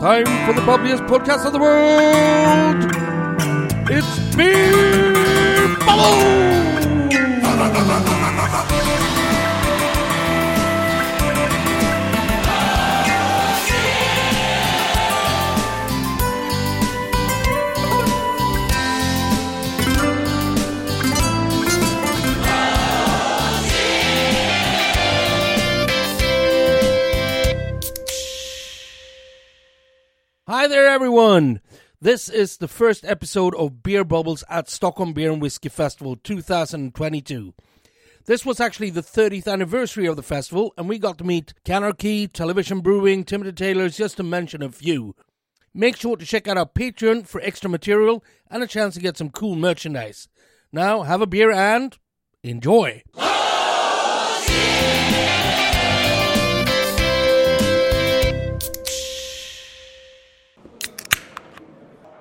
Time for the bubbliest podcast of the world. It's Beer Bubble! Hi there, everyone. This is the first episode of Beer Bubbles at Stockholm Beer and Whiskey Festival 2022. This was actually the 30th anniversary of the festival, and we got to meet Canarchy, Television Brewing, Timothy Taylor's, just to mention a few. Make sure to check out our Patreon for extra material and a chance to get some cool merchandise. Now, have a beer and enjoy.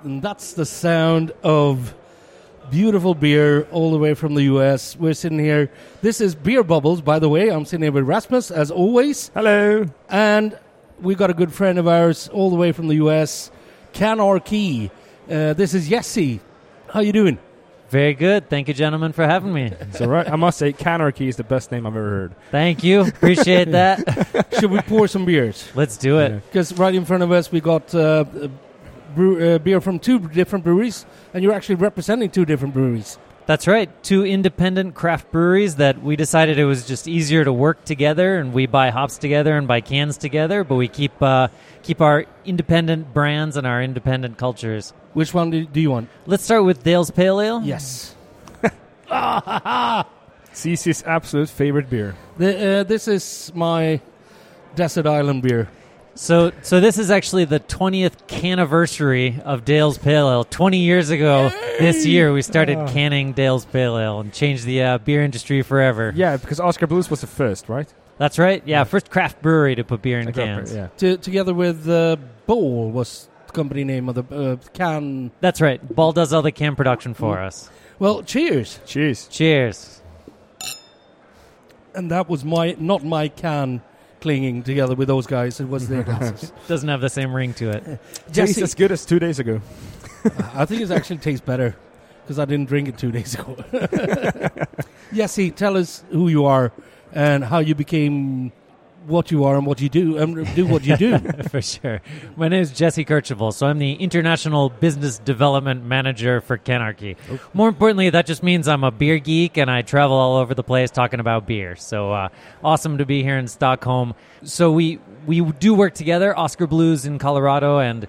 And that's the sound of beautiful beer all the way from the US. We're sitting here. This is Beer Bubbles, by the way. I'm sitting here with Rasmus, as always. Hello. And we've got a good friend of ours all the way from the US, Canarchy. Uh, this is Jesse. How you doing? Very good. Thank you, gentlemen, for having me. It's all right. I must say, Canarchy is the best name I've ever heard. Thank you. Appreciate that. Should we pour some beers? Let's do it. Because right in front of us, we got uh, brew, uh, beer from two different breweries, and you're actually representing two different breweries. That's right. Two independent craft breweries that we decided it was just easier to work together, and we buy hops together and buy cans together, but we keep uh, keep our independent brands and our independent cultures. Which one do, do you want? Let's start with Dale's Pale Ale. Yes. CC's absolute favorite beer. The, uh, this is my desert island beer. So, so this is actually the 20th anniversary of Dale's Pale Ale. 20 years ago this year, we started canning Dale's Pale Ale and changed the uh, beer industry forever. Yeah, because Oskar Blues was the first, right? That's right. Yeah, first craft brewery to put beer in I got cans. Yeah. To, together with uh, Ball was the company name of the uh, can. That's right. Ball does all the can production for Mm. us. Well, cheers. Cheers. Cheers. And that was my not my can clinging together with those guys. It was their glasses. Doesn't have the same ring to it. Tastes as good as two days ago. I think it actually tastes better because I didn't drink it two days ago. Jesse, tell us who you are and how you became what you are and what you do and do what you do. for sure. My name is Jesse Kirchhoff, so I'm the International Business Development Manager for Canarchy. More importantly, that just means I'm a beer geek and I travel all over the place talking about beer. So uh, awesome to be here in Stockholm. So we we do work together, Oskar Blues in Colorado and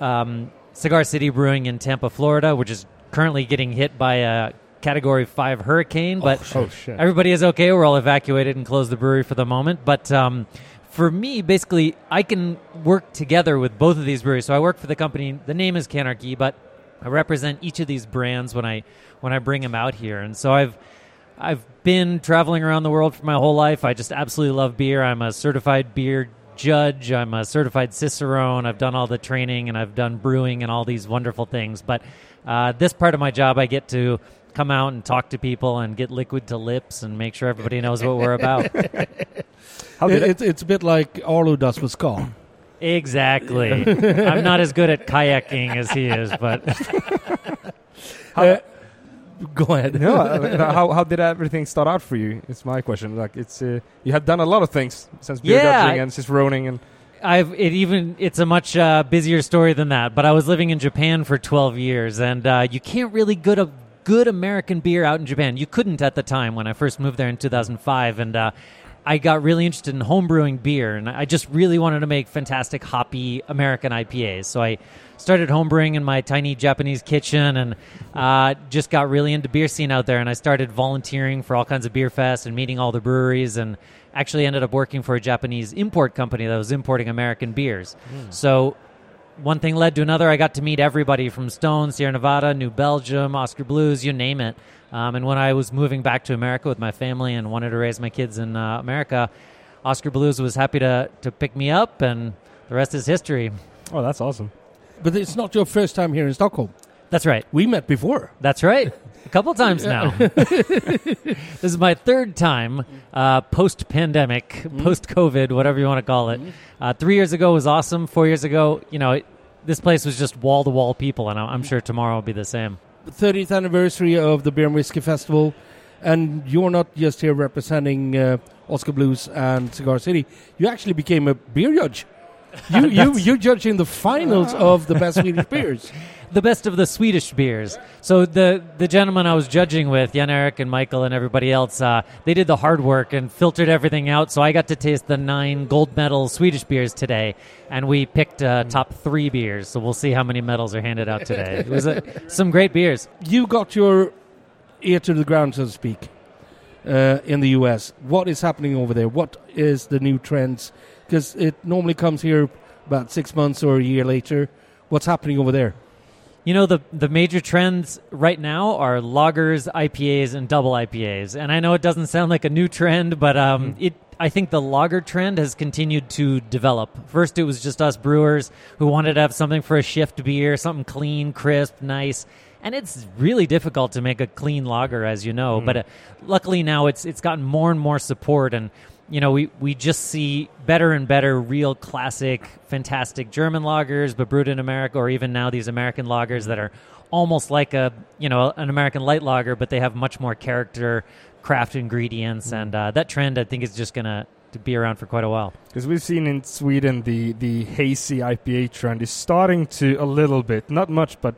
um, Cigar City Brewing in Tampa, Florida, which is currently getting hit by a Category 5 hurricane, but Oh, shit. Everybody is okay. We're all evacuated and closed the brewery for the moment. But um, for me, basically, I can work together with both of these breweries. So I work for the company. The name is Canarchy, but I represent each of these brands when I when I bring them out here. And so I've I've been traveling around the world for my whole life. I just absolutely love beer. I'm a certified beer judge. I'm a certified cicerone. I've done all the training and I've done brewing and all these wonderful things. But uh, this part of my job, I get to come out and talk to people and get liquid to lips and make sure everybody knows what we're about. How did It- it? it's, it's a bit like Arlo does with Ska. exactly. I'm not as good at kayaking as he is, but Uh, go ahead. No, uh, how how did everything start out for you? It's my question. Like, it's uh, you have done a lot of things since beer Yeah, I- and since roning and I've it even it's a much uh, busier story than that. But I was living in Japan for 12 years, and uh, you can't really get a good American beer out in Japan. You couldn't at the time when I first moved there in 2005, and uh, I got really interested in homebrewing beer, and I just really wanted to make fantastic hoppy American IPAs. So I started homebrewing in my tiny Japanese kitchen, and uh, just got really into beer scene out there. And I started volunteering for all kinds of beer fests and meeting all the breweries, and actually ended up working for a Japanese import company that was importing American beers. So one thing led to another. I got to meet everybody from Stone, Sierra Nevada, New Belgium, Oskar Blues, you name it. Um, and when I was moving back to America with my family and wanted to raise my kids in uh, America, Oskar Blues was happy to, to pick me up, and the rest is history. oh, that's awesome. But it's not your first time here in Stockholm. That's right. We met before. That's right. A couple times now. this is my third time uh, post pandemic, Mm-hmm. post COVID, whatever you want to call it. Uh, three years ago was awesome. Four years ago, you know, it, this place was just wall to wall people, and I'm, I'm sure tomorrow will be the same. 30th anniversary of the Beer and Whiskey Festival, and you're not just here representing uh, Oskar Blues and Cigar City. You actually became a beer judge. You you you're judging the finals of the best Swedish beers. the best of the Swedish beers. So the the gentleman I was judging with, Jan Eric and Michael and everybody else, uh, they did the hard work and filtered everything out. So I got to taste the nine gold medal Swedish beers today, and we picked uh, top three beers. So we'll see how many medals are handed out today. It was uh, some great beers. You got your ear to the ground, so to speak, uh, in the U.S. What is happening over there? What is the new trends? Because it normally comes here about six months or a year later. What's happening over there? You know the the major trends right now are lagers, IPAs, and double IPAs. And I know it doesn't sound like a new trend, but um, it I think the lager trend has continued to develop. First, it was just us brewers who wanted to have something for a shift beer, something clean, crisp, nice. And it's really difficult to make a clean lager, as you know. But uh, luckily now it's it's gotten more and more support, and you know we we just see better and better real classic, fantastic German lagers, but brewed in America, or even now these American lagers that are almost like a you know an American light lager, but they have much more character, craft ingredients, and uh, that trend I think is just gonna to be around for quite a while. Because we've seen in Sweden the the hazy IPA trend is starting to a little bit, not much, but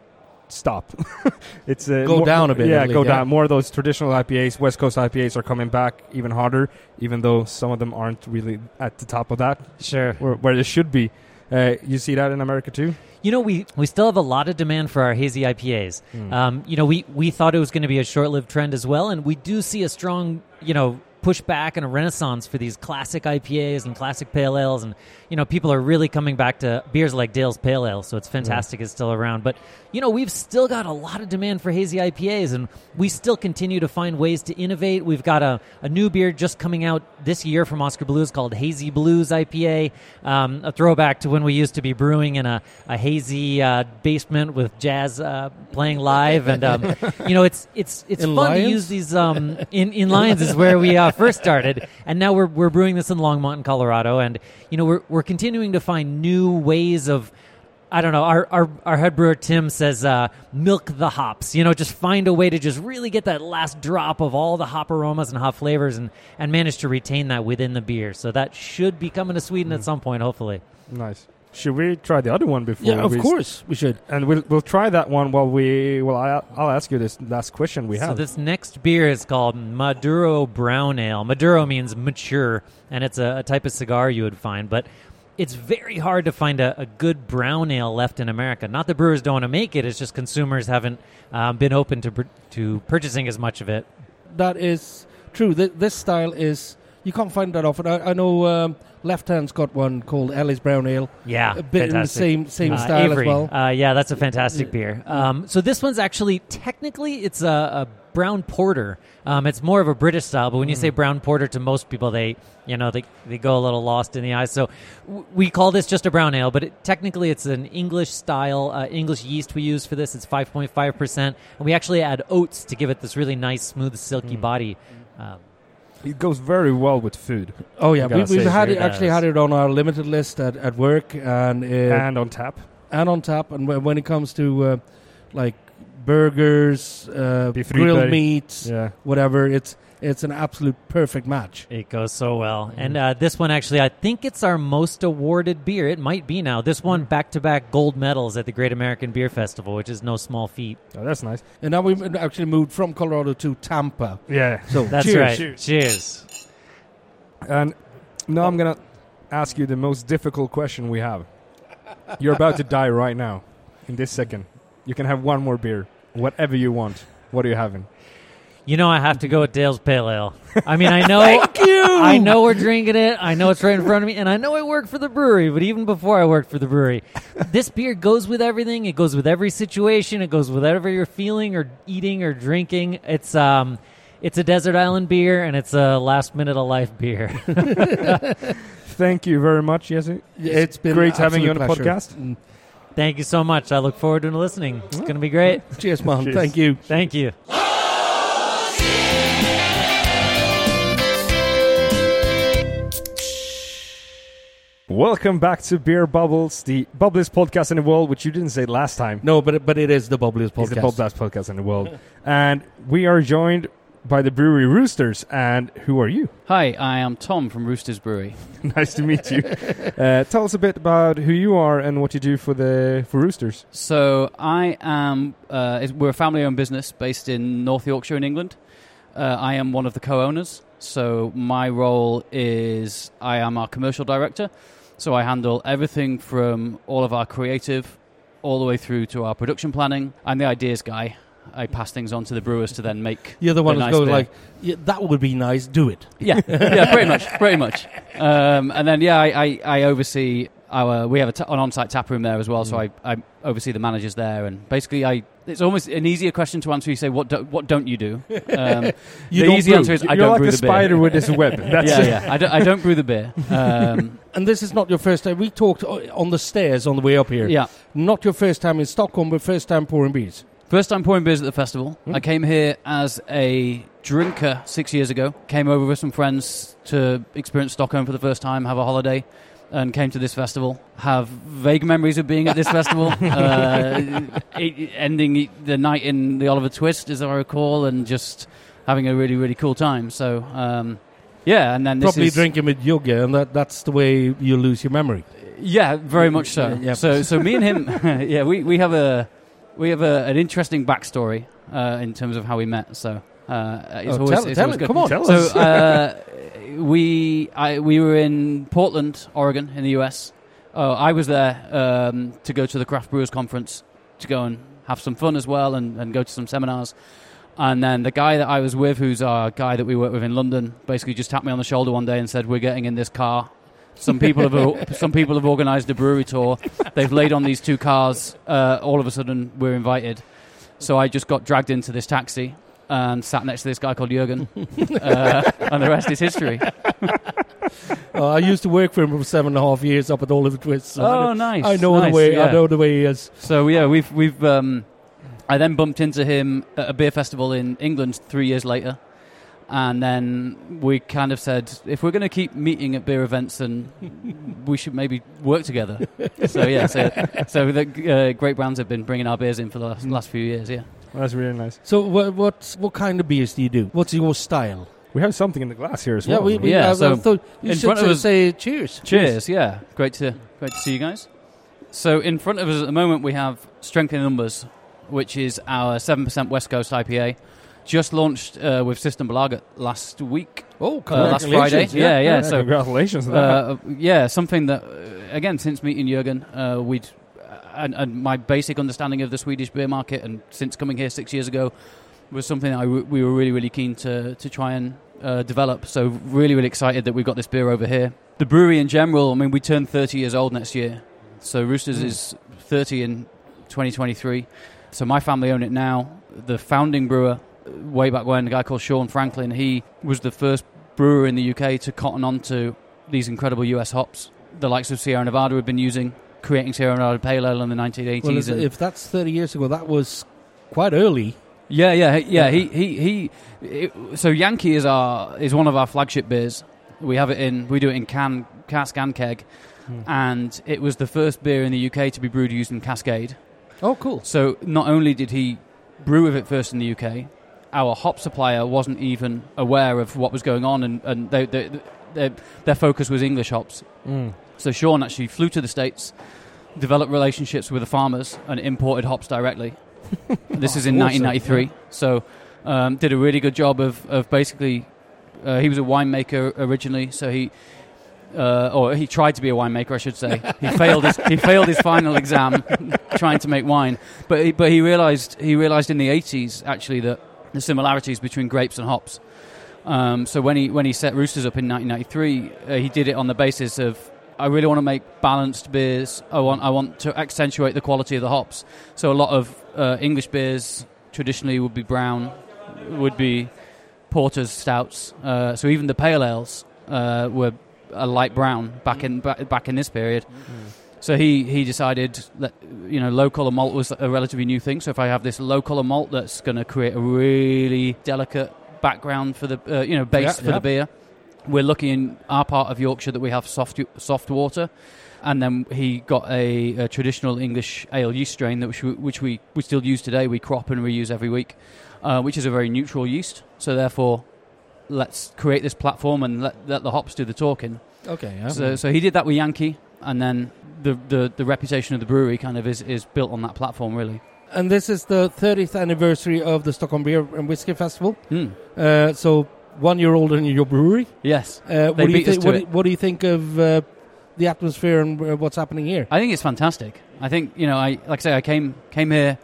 stop. it's uh, Go more- down a bit, Yeah, go yeah. down. More of those traditional IPAs, West Coast IPAs are coming back even harder, even though some of them aren't really at the top of that Sure. where, where they should be. Uh, you see that in America too. You know, we, we still have a lot of demand for our hazy IPAs. Um, you know, we, we thought it was going to be a short lived trend as well, and we do see a strong, you know, pushback and a renaissance for these classic IPAs and classic pale ales. And, you know, people are really coming back to beers like Dale's Pale Ale, so it's fantastic it's still around. But, you know, we've still got a lot of demand for hazy IPAs, and we still continue to find ways to innovate. We've got a, a new beer just coming out this year from Oskar Blues called Hazy Blues IPA, um, a throwback to when we used to be brewing in a, a hazy uh, basement with jazz uh, playing live. And, um, you know, it's it's it's In fun to use these. Um, in, in Lyons is where we uh, first started, and now we're, we're brewing this in Longmont, in Colorado. And, you know, we're, we're continuing to find new ways of. I don't know. Our, our our head brewer Tim says, uh, "Milk the hops." You know, just find a way to just really get that last drop of all the hop aromas and hop flavors, and and manage to retain that within the beer. So that should be coming to Sweden Mm. at some point, hopefully. Nice. Should we try the other one before? Yeah, of we s- course we should. And we'll we'll try that one while we. Well, I, I'll ask you this last question we So have. this next beer is called Maduro Brown Ale. Maduro means mature, and it's a, a type of cigar you would find, but it's very hard to find a, a good brown ale left in America. Not that brewers don't want to make it; it's just consumers haven't um, been open to to purchasing as much of it. That is true. Th- this style is you can't find that often. I, I know um, Left Hand's got one called Ellie's Brown Ale, Yeah, a bit in the same same Uh, style Avery. as well. Uh, yeah, that's a fantastic beer. Um, so this one's actually technically it's a, a brown porter. Um, it's more of a British style, but when you say brown porter to most people, they you know they they go a little lost in the eyes. So w- we call this just a brown ale, but it, technically it's an English style uh, English yeast we use for this. It's five point five percent, and we actually add oats to give it this really nice, smooth, silky body. Um, it goes very well with food oh yeah, we, we've had it it, actually had it on our limited list at, at work and uh, and on tap. and on tap. And when when it comes to uh, like burgers, uh, Beef grilled ribeye. meats, Yeah. whatever, it's it's an absolute perfect match. It goes so well. And uh, this one, actually, I think it's our most awarded beer. It might be now. This one, back to back gold medals at the Great American Beer Festival, which is no small feat. Oh, that's nice. And now we've actually moved from Colorado to Tampa. Yeah. So That's cheers. right. Cheers. And now I'm gonna ask you the most difficult question we have. You're about to die right now, in this second. You can have one more beer, whatever you want. What are you having? You know, I have to go with Dale's Pale Ale. I mean, I know. Thank you. I know we're drinking it. I know it's right in front of me, and I know I work for the brewery. But even before I worked for the brewery, this beer goes with everything. It goes with every situation. It goes with whatever you're feeling or eating or drinking. It's um, it's a desert island beer, and it's a last minute of life beer. Thank you very much, Jesse. It's been great having you on absolute the pleasure. podcast. Thank you so much. I look forward to listening. It's going to be great. Cheers, man. Cheers. Thank you. Thank you. Welcome back to Beer Bubbles, the bubbliest podcast in the world, which you didn't say last time. No, but it- but it is the bubbliest It's the bubbliest podcast in the world. and we are joined by the brewery Roosters. And who are you? Hi, I am Tom from Roosters Brewery. nice to meet you. Uh, tell us a bit about who you are and what you do for the for Roosters. So I am. Uh, we're a family-owned business based in North Yorkshire in England. Uh, I am one of the co-owners. So my role is I am our commercial director. So I handle everything from all of our creative, all the way through to our production planning. I'm the ideas guy. I pass things on to the brewers to then make. You're the one who nice goes beer. like, yeah, "That would be nice. Do it." Yeah, yeah, pretty much, pretty much. Um, and then yeah, I, I, I oversee our. We have a ta- an on-site tap room there as well, so I, I oversee the managers there, and basically I. It's almost an easier question to answer. You say, "What do, what don't you do?" Um, You the easy brew. answer is, "I You're don't like brew the the beer." spider with his web. That's yeah, yeah. I don't, I don't brew the beer. Um, And this is not your first time. We talked on the stairs on the way up here. yeah. Not your first time in Stockholm, but first time pouring beers. First time pouring beers at the festival. Mm. I came here as a drinker six years ago. Came over with some friends to experience Stockholm for the first time, have a holiday, and came to this festival. Have vague memories of being at this festival. Uh, ending the night in the Oliver Twist, as I recall, and just having a really, really cool time. So, um, yeah, and then this Probably drinking with yoga, and that, that's the way you lose your memory. Yeah, very much so. Yeah, yeah. So, so me and him, yeah, we, we have a we have a, an interesting backstory uh, in terms of how we met. So, uh, it's Oh, always, tell it's tell always it. good. Come on. Tell So, us. uh, we I, we were in Portland, Oregon, in the US. Uh, I was there um, to go to the Craft Brewers Conference to go and have some fun as well, and, and go to some seminars. And then the guy that I was with, who's our guy that we work with in London, basically just tapped me on the shoulder one day and said, "We're getting in this car. Some people have some people have organised a brewery tour. They've laid on these two cars. Uh, all of a sudden, we're invited. So I just got dragged into this taxi and sat next to this guy called Jurgen, uh, and the rest is history. Uh, I used to work for him for seven and a half years up at Oliver Twist. So I Oh, know- nice! I know nice, the way. I know the way he is. So yeah, we've we've. Um, I then bumped into him at a beer festival in England three years later, and then we kind of said, if we're going to keep meeting at beer events, then we should maybe work together. so yeah, so so the uh, Great Brands have been bringing our beers in for the last, last few years. Yeah. That's really nice. So what what what kind of beers do you do? What's your style? We have something in the glass here as Yeah, well. we, we Yeah, I, I so thought you in should front of say, us- say cheers. Cheers. Yeah, great to great to see you guys. So in front of us at the moment we have Strength in Numbers, which is our seven percent West Coast IPA. Just launched uh, with Systembolaget last week. Oh, Uh, last Friday. congratulations! Yeah, yeah. so congratulations. on that. uh, yeah, something that uh, again since meeting Jurgen, uh, we'd and, and my basic understanding of the Swedish beer market, and since coming here six years ago, was something that I w- we were really really keen to to try and uh, develop. So really really excited that we've got this beer over here. The brewery in general, I mean, we turn 30 years old next year, so Roosters Mm. is 30 in 2023. So my family own it now. The founding brewer, uh, way back when, a guy called Sean Franklin, he was the first brewer in the UK to cotton on to these incredible US hops. The likes of Sierra Nevada had been using, creating Sierra Nevada Pale Ale in the 1980s. Well, if, if that's thirty years ago, that was quite early. yeah, yeah. Yeah. He he he. It, so Yankee is our is one of our flagship beers. We have it in we do it in can cask and keg, Hmm. and it was the first beer in the UK to be brewed using Cascade. Oh, cool. So not only did he brew with it first in the UK, our hop supplier wasn't even aware of what was going on, and and they, they, they, their focus was English hops. Mm. So Sean actually flew to the States, developed relationships with the farmers, and imported hops directly. this is in Awesome, 1993. So um, did a really good job of, of basically. Uh, he was a winemaker originally, so he. Uh, or he tried to be a winemaker, I should say. He failed his he failed his final exam trying to make wine, but he, but he realized he realized in the 80s actually that the similarities between grapes and hops. Um, so when he when he set Roosters up in 1993, uh, he did it on the basis of I really want to make balanced beers. I want I want to accentuate the quality of the hops. So a lot of uh, English beers traditionally would be brown, would be porters, stouts. Uh, so even the pale ales uh, were a light brown back in ba- back in this period. So he, he decided that you know low color malt was a relatively new thing. So if I have this low color malt that's going to create a really delicate background for the uh, you know base Yeah, for yeah. the beer, we're lucky in our part of Yorkshire that we have soft soft water. And then he got a, a traditional English ale yeast strain that which we, which we, we still use today. We crop and reuse every week, uh, which is a very neutral yeast. So therefore, let's create this platform and let, let the hops do the talking. Okay, yeah. So, so he did that with Yankee, and then the, the, the reputation of the brewery kind of is, is built on that platform, really. and this is the 30th anniversary of the Stockholm Beer and Whiskey Festival. Hmm. Uh, so one year older than your brewery. Yes, Uh, what, do you beat us think, what, do, what do you think of uh, the atmosphere and uh, what's happening here? I think it's fantastic. I think you know, I like I say, I came came here.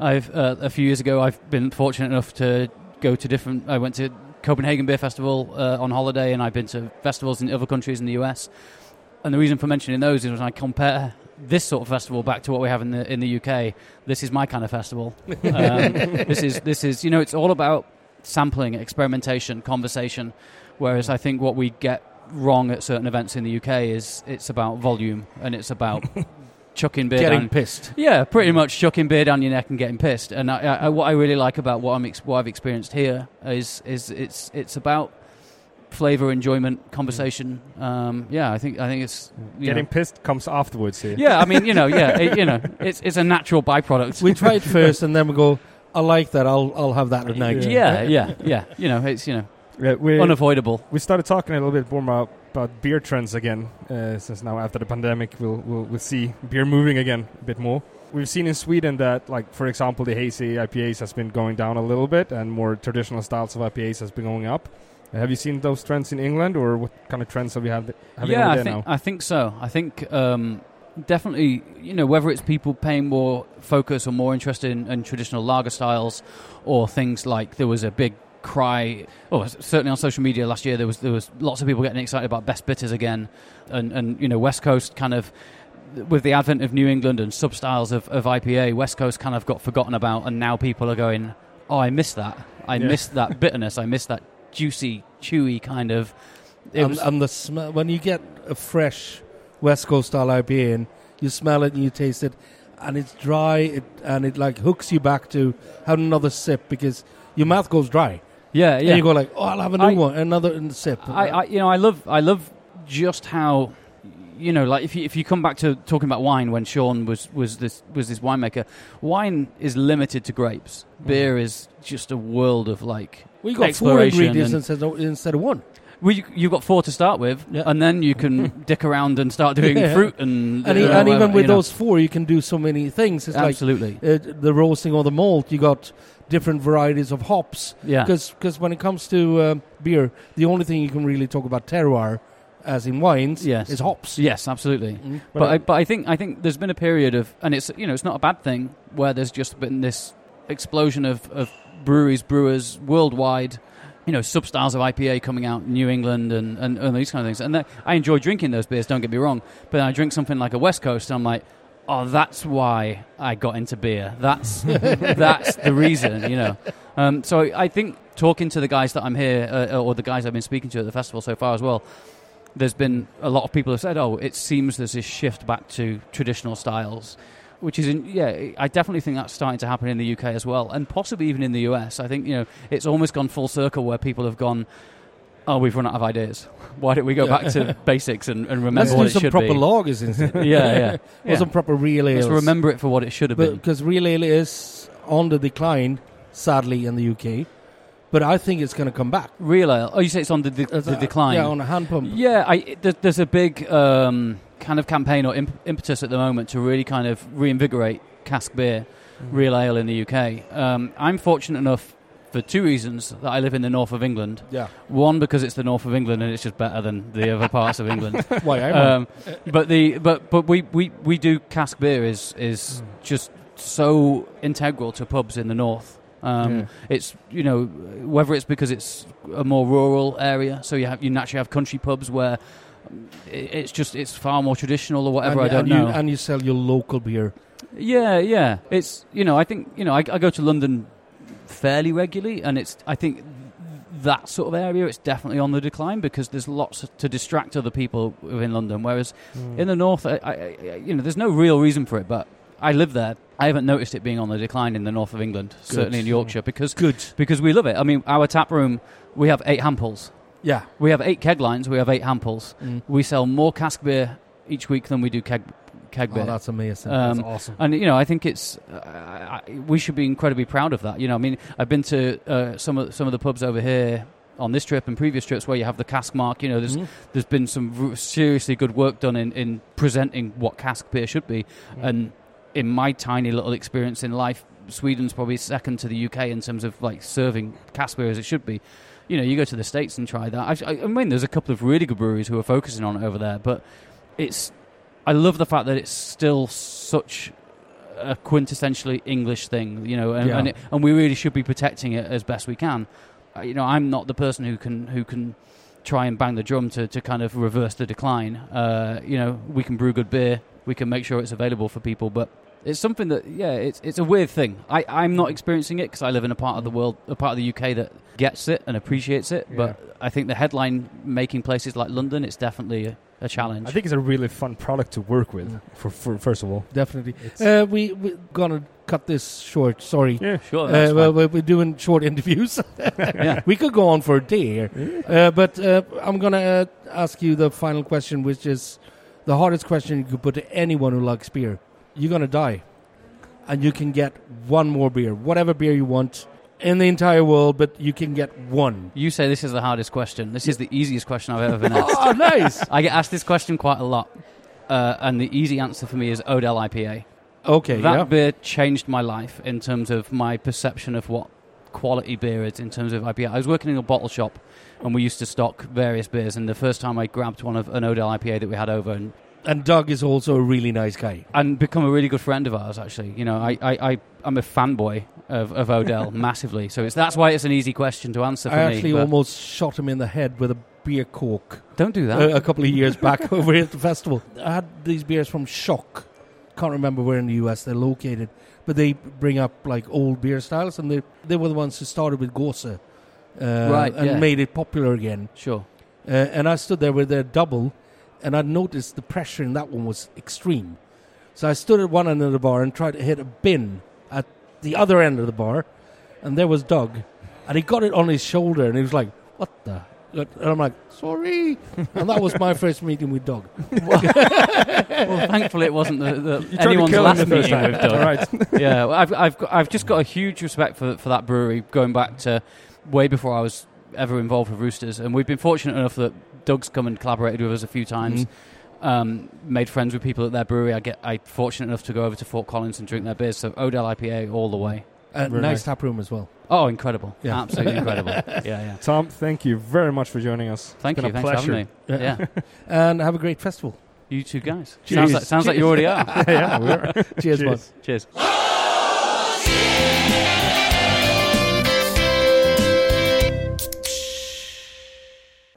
I've uh, a few years ago. I've been fortunate enough to go to different. I went to Copenhagen Beer Festival uh, on holiday, and I've been to festivals in other countries in the US. And the reason for mentioning those is when I compare this sort of festival back to what we have in the in the UK. This is my kind of festival. Um, this is this is you know, it's all about sampling, experimentation, conversation. Whereas I think what we get wrong at certain events in the UK is it's about volume and it's about chucking beer Getting down. pissed. Yeah, pretty much chucking beer down your neck and getting pissed. And I, I, what I really like about what I'm ex- what I've experienced here is is it's it's about flavor, enjoyment, conversation. Um, yeah, I think I think it's you Getting know- pissed comes afterwards here. yeah, I mean, you know, yeah, it, you know, it's it's a natural byproduct. We try it first and then we go, I like that, I'll, I'll have that at tonight. yeah, yeah, yeah. You know, it's you know Yeah, we, unavoidable. we started talking a little bit more about, about beer trends again, uh, since now after the pandemic, we'll, we'll we'll see beer moving again a bit more. We've seen in Sweden that, like for example, the hazy IPAs has been going down a little bit, and more traditional styles of IPAs has been going up. Have you seen those trends in England, or what kind of trends have you had? having yeah, I there think now? I think so. I think um, definitely, you know, whether it's people paying more focus or more interested in, in traditional lager styles, or things like there was a big cry. Oh, certainly on social media last year, there was there was lots of people getting excited about best bitters again, and and you know, West Coast kind of. With the advent of New England and sub styles of, of IPA, West Coast kind of got forgotten about, and now people are going, "Oh, I missed that. I Yeah. missed that bitterness. I missed that juicy, chewy kind of." And, was- and the smell, when you get a fresh West Coast style IPA and you smell it and you taste it, and it's dry, it, and it like hooks you back to have another sip because your mouth goes dry. yeah, yeah. And you go like, oh, I'll have a new I- one, another sip. I, I, you know, I love, I love just how, you know, like if you if you come back to talking about wine when Sean was was this was this winemaker, wine is limited to grapes. Mm. Beer is just a world of like. We got four ingredients instead of, instead of one. Well, you, you've got four to start with, Yeah. and then you can dick around and start doing Yeah. fruit and And, uh, and even with you know. those four, you can do so many things. It's absolutely, like uh, the roasting or the malt. You got different varieties of hops. yeah, Because when it comes to um, beer, the only thing you can really talk about terroir, as in wines, Yes. is hops. yes, absolutely. Mm. But I, but I think I think there's been a period of, and it's you know it's not a bad thing where there's just been this explosion of, of breweries, brewers worldwide, you know, sub styles of IPA coming out in New England and, and, and these kind of things. And that, I enjoy drinking those beers. Don't get me wrong, but then I drink something like a West Coast, and I'm like. Oh, that's why I got into beer. That's that's the reason, you know. Um, so I think talking to the guys that I'm here, uh, or the guys I've been speaking to at the festival so far as well, there's been a lot of people have said, "Oh, it seems there's this shift back to traditional styles," which is, in, yeah, I definitely think that's starting to happen in the UK as well, and possibly even in the US. I think you know it's almost gone full circle where people have gone, "Oh, we've run out of ideas. Why don't we go back to basics and, and remember Let's what do it some should proper be?" lagers instead. yeah, yeah. Or yeah. some proper real ales. Let's remember it for what it should have been. Because real ale is on the decline, sadly, in the UK. But I think it's going to come back. Real ale. Oh, you say it's on the, de- the decline. Yeah, on a hand pump. Yeah, I, there's a big um, kind of campaign or imp- impetus at the moment to really kind of reinvigorate cask beer, real ale in the UK. Um, I'm fortunate enough for two reasons that I live in the north of England. Yeah. One because it's the north of England and it's just better than the other parts of England. Why Um, but the but but we, we, we do cask beer is is just so integral to pubs in the north. Um, Yeah. It's you know whether it's because it's a more rural area, so you have you naturally have country pubs where it's just it's far more traditional or whatever. and, I don't and know. You, and you sell your local beer. Yeah, yeah. It's you know I think you know I, I go to London fairly regularly, and it's I think that sort of area, it's definitely on the decline because there's lots to distract other people within London. Whereas Mm. in the north, I, I, I- you know, there's no real reason for it, but I live there. I haven't noticed it being on the decline in the north of England, certainly in Yorkshire, because Good. because we love it. I mean, our tap room, we have eight handpulls. Yeah. We have eight keg lines. We have eight handpulls. Mm. We sell more cask beer each week than we do keg keg beer. Oh, that's amazing. Um, that's awesome. And you know, I think it's uh, I, we should be incredibly proud of that. You know, I mean, I've been to uh, some of some of the pubs over here on this trip and previous trips where you have the cask mark. You know, there's Mhm. there's been some r- seriously good work done in, in presenting what cask beer should be. And in my tiny little experience in life, Sweden's probably second to the UK in terms of like serving cask beer as it should be. You know, you go to the states and try that. I, I mean, there's a couple of really good breweries who are focusing on it over there, but it's. I love the fact that it's still such a quintessentially English thing, you know, and Yeah. and, it, and we really should be protecting it as best we can. Uh, you know, I'm not the person who can who can try and bang the drum to, to kind of reverse the decline. Uh, you know, we can brew good beer, we can make sure it's available for people, but it's something that yeah, it's it's a weird thing. I I'm not experiencing it because I live in a part of the world, a part of the UK that gets it and appreciates it. But I think the headline making places like London, it's definitely a, a challenge. I think it's a really fun product to work with. Mm. For, for first of all, Definitely. Uh, we we're gonna cut this short. Sorry. yeah, sure. Uh, well, we're we're doing short interviews. yeah. we could go on for a day here, uh, but uh, I'm gonna uh, ask you the final question, which is the hardest question you could put to anyone who likes beer. You're gonna die, and you can get one more beer, whatever beer you want in the entire world, but you can get one. You say this is the hardest question. This is the easiest question I've ever been asked. oh, nice. I get asked this question quite a lot, uh, and the easy answer for me is Odell IPA. Okay, that yeah. beer changed my life in terms of my perception of what quality beer is in terms of IPA. I was working in a bottle shop, and we used to stock various beers. And the first time I grabbed one of an Odell IPA that we had over, and And Doug is also a really nice guy. and become a really good friend of ours. Actually, you know, I I, I I'm a fanboy of, of Odell massively. So it's that's why it's an easy question to answer for I me. actually almost shot him in the head with a beer cork don't do that. a, a couple of years back over here at the festival. I had these beers from Shock. Can't remember where in the US they're located, but they bring up like old beer styles, and they they were the ones who started with Gose, uh, Right, and yeah. made it popular again. sure. Uh, and I stood there with their double, and I noticed the pressure in that one was extreme. So I stood at one end of the bar and tried to hit a bin at the other end of the bar, and there was Doug, and he got it on his shoulder, and he was like, "What the?" And I'm like, "Sorry," and that was my first meeting with Doug. Well, thankfully it wasn't the, the you tried anyone's last the first meeting time. with Doug. All right. yeah, well, I've, I've, got, I've just got a huge respect for, for that brewery going back to way before I was ever involved with Roosters. And we've been fortunate enough that Doug's come and collaborated with us a few times, Mhm. um, made friends with people at their brewery. I get I fortunate enough to go over to Fort Collins and drink their beers. So Odell IPA all the way. Uh, Very nice nice. tap room as well. Oh, incredible. Yeah. Absolutely incredible. Yeah, yeah. Tom, thank you very much for joining us. Thank it's you. been a Thanks pleasure. for having me. Yeah. and have a great festival. You two guys. Cheers. Sounds like, sounds like you already are. yeah, we are. Cheers, Cheers. bud. Cheers.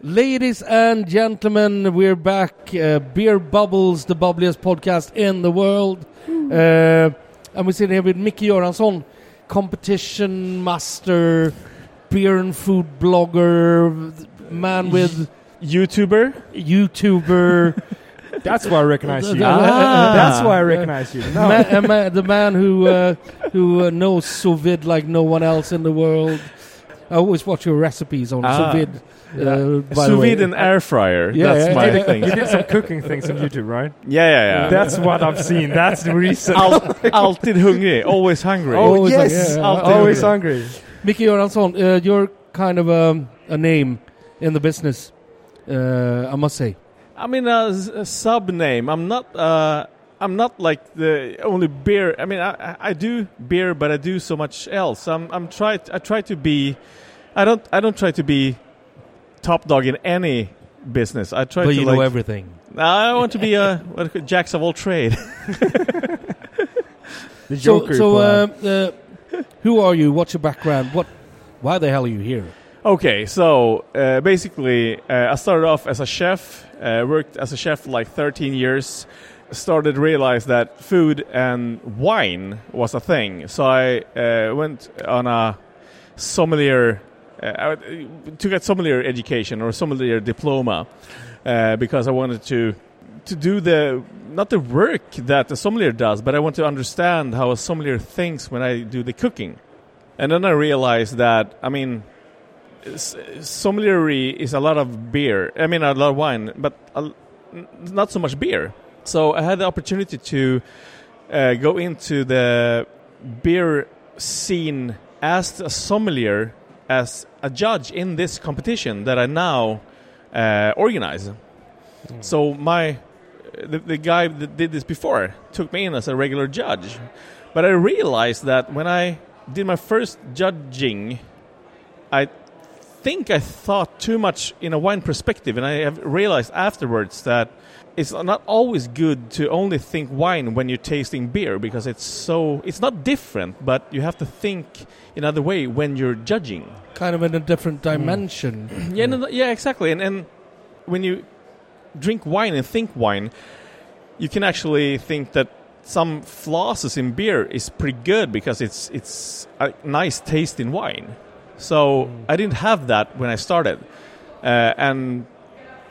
Ladies and gentlemen, we're back. Uh, Beer Bubbles, the bubbliest podcast in the world. Uh, and we're sitting here with Mickey Göransson, competition master, beer and food blogger, man with YouTuber. YouTuber, That's why I recognize you. Ah. That's why I recognize you. No. ma- a ma- the man who uh, who uh, knows sous vide like no one else in the world. I always watch your recipes on Ah. sous vide. Uh, by Sous vide and air fryer. Yeah, That's yeah, my yeah. thing. you did some cooking things on YouTube, right? Yeah, yeah, yeah. That's what I've seen. That's the reason. Al- alltid hungrig, always hungry. oh Always like- yes, yeah, always hungry. hungry. Mickey Göransson, uh, you're kind of um, a name in the business, uh, I must say. I mean, a, s- a sub name. I'm not. Uh, I'm not like the only beer. I mean, I, I- I do beer, but I do so much else. I'm. I'm try. I try to be. I don't. I don't try to be top dog in any business. I try but to you like. know everything. I want to be a what, jacks of all trade. The So, Joker. so plan. uh, uh, who are you? What's your background? What? Why the hell are you here? Okay, so uh, basically, uh, I started off as a chef. Uh, worked as a chef for like 13 years. Started to realize that food and wine was a thing. So I uh, went on a sommelier uh, uh, to get sommelier education or sommelier diploma uh, because I wanted to to do the not the work that the sommelier does, but I want to understand how a sommelier thinks when I do the cooking. And then I realized that I mean, s- sommelier is a lot of beer. I mean, a lot of wine, but a, not so much beer. So I had the opportunity to uh, go into the beer scene as a sommelier, as a judge in this competition that I now uh, organize. So my the, the guy that did this before took me in as a regular judge, but I realized that when I did my first judging, I think I thought too much in a wine perspective, and I have realized afterwards that it's not always good to only think wine when you're tasting beer because it's so it's not different, but you have to think in another way when you're judging. Kind of in a different dimension. Yeah, no, yeah, exactly. And and when you drink wine and think wine, you can actually think that some flosses in beer is pretty good because it's it's a nice taste in wine. So I didn't have that when I started, uh, and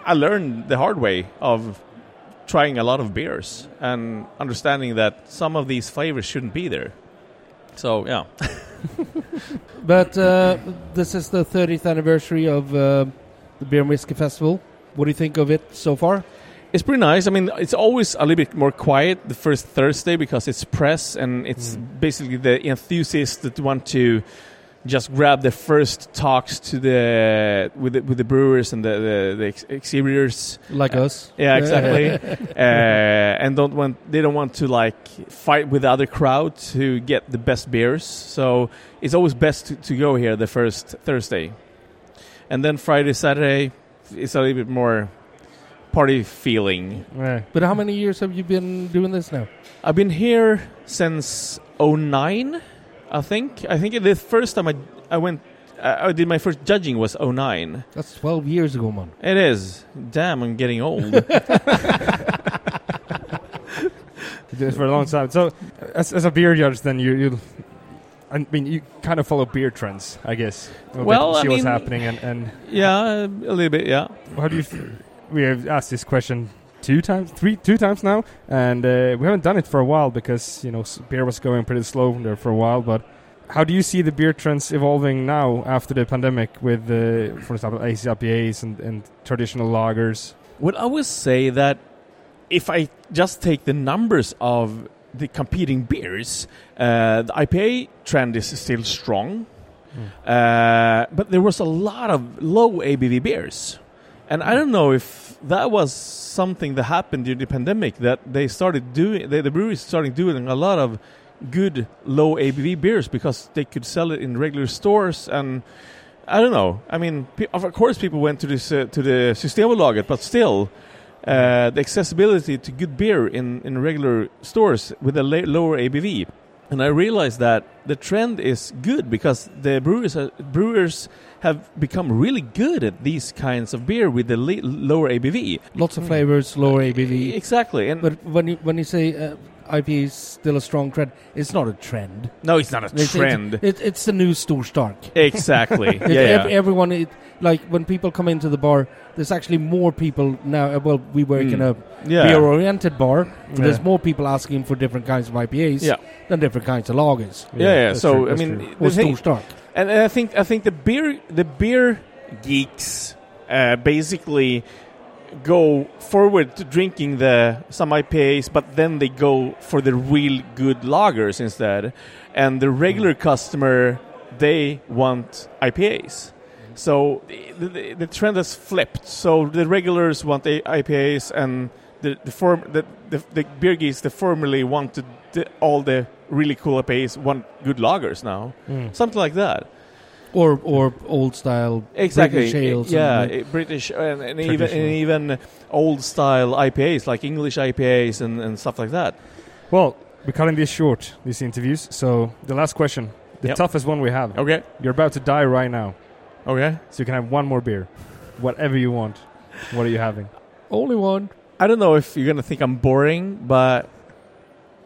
I learned the hard way of trying a lot of beers and understanding that some of these flavors shouldn't be there. So yeah, But uh, this is the 30th anniversary of uh, the Beer and Whiskey Festival. What do you think of it so far? It's pretty nice. I mean, it's always a little bit more quiet the first Thursday because it's press and it's basically the enthusiasts that want to just grab the first talks to the with the, with the brewers and the the, the ex- exhibitors. Like us? Yeah, exactly. uh, and don't want they don't want to like fight with the other crowd to get the best beers. So it's always best to, to go here the first Thursday, and then Friday, Saturday, it's a little bit more party feeling. Yeah. But how many years have you been doing this now? I've been here since 09, I think. I think the first time I, I went, I I did my first judging was 09. That's 12 years ago, man. It is. Damn, I'm getting old. You did it for a long time. So, as, as a beer judge, then you, you, I mean, you kind of follow beer trends, I guess. A little Well, bit, I see what's mean- happening, and, and yeah, a little bit, yeah. how do you? F- we have asked this question two times, three, two times now, and uh, we haven't done it for a while because you know beer was going pretty slow there for a while. But how do you see the beer trends evolving now after the pandemic with, uh, for example, hazy IPAs and, and traditional lagers? Would I would say that if I just take the numbers of the competing beers, uh, the IPA trend is still strong, uh, but there was a lot of low ABV beers, and I don't know if that was something that happened during the pandemic that they started doing. The, the breweries started doing a lot of good low ABV beers because they could sell it in regular stores and. I don't know. I mean, of course, people went to this uh, to the Systembolaget, but still, uh, the accessibility to good beer in, in regular stores with a lower ABV. And I realized that the trend is good because the brewers are, brewers have become really good at these kinds of beer with the le- lower ABV. Lots of flavors, lower ABV. Exactly. And But when you when you say uh, IPA is still a strong trend, it's not a trend. no, it's not a It's- trend. It, it's the new Storstark. exactly. Yeah. yeah. everyone, it, like when people come into the bar, there's actually more people now. uh, Well, we work in Mm. a yeah. beer-oriented bar. Yeah. There's more people asking for different kinds of IPAs Yeah. than different kinds of lagers Yeah, yeah. So true, I mean, true. or Storstark. And, and I think I think the beer the beer geeks uh, basically go forward to drinking the some IPAs, but then they go for the real good lagers instead. And the regular customer they want IPAs. So the, the, the trend has flipped. So the regulars want the IPAs, and the the form the, the, the beer geeks the formerly wanted all the really cool IPAs want good lagers now. Mm. Something like that. Or or old style Exactly. British ales. yeah, and, uh, eh, British and, and even and even old style IPAs like English IPAs and, and stuff like that. Well, we're cutting this short, these interviews. So the last question, the Yep. toughest one we have. Okay. You're about to die right now, Okay. so you can have one more beer, whatever you want. What are you having? only one. I don't know if you're gonna think I'm boring, but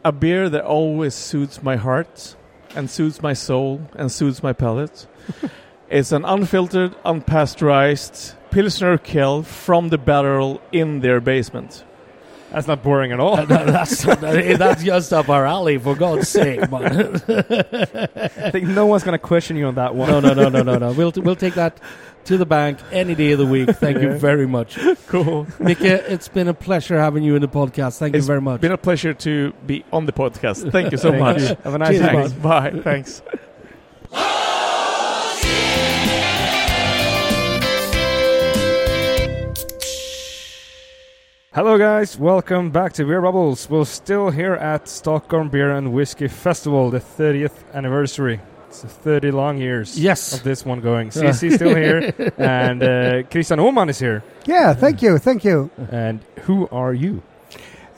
a beer that always suits my heart and suits my soul and suits my palate It's an unfiltered, unpasteurized Pilsner Urquell from the barrel in their basement. That's not boring at all. That- that's, that's just up our alley, for God's sake, man. I think no one's gonna question you on that one. no, no, no, no, no, no. We'll, we'll take that to the bank any day of the week. Thank you very much. cool. Micke, it's been a pleasure having you in the podcast. Thank It's you very much. Been a pleasure to be on the podcast. Thank you so Thank much. you. Have a nice Cheers, day. Bye. Thanks. Hello, guys. Welcome back to Beer Bubbles. We're still here at Stockholm Beer and Whiskey Festival, the 30th anniversary. It's 30 long years Yes. of this one going. CC still here, and uh, Christian Oman is here. Yeah, thank you, thank you. And who are you?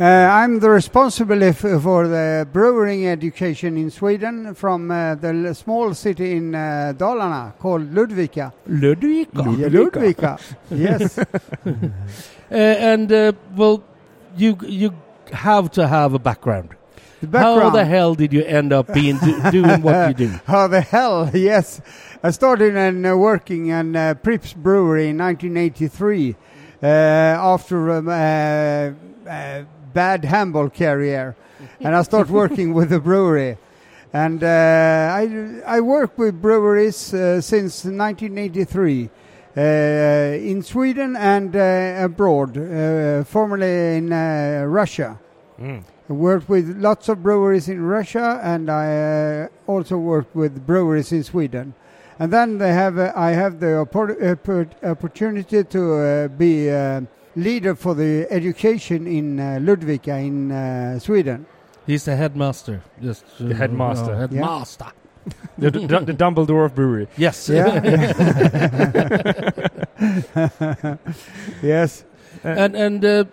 Uh, I'm the responsible if, for the brewing education in Sweden from uh, the l- small city in uh, Dalarna called Ludvika. Ludvika. Yeah, Ludvika. yes. Uh, and, uh, well, you you have to have a background. The background. How the hell did you end up being do, doing what you do? How the hell? Yes, I started and uh, working in uh, Prips Brewery in 1983 uh, after um, uh, uh, bad handball career, and I started working with the brewery. And uh, I I work with breweries uh, since 1983. Uh, in Sweden and uh, abroad, uh, formerly in uh, Russia. Mm. I worked with lots of breweries in Russia, and I uh, also worked with breweries in Sweden. And then they have, uh, I have the oppor- oppor- opportunity to uh, be uh, leader for the education in uh, Ludvika in uh, Sweden. He's the headmaster. Just The headmaster. no, headmaster. The, the, the Dumbledore of Brewery. Yes. Yeah. yes. and and uh,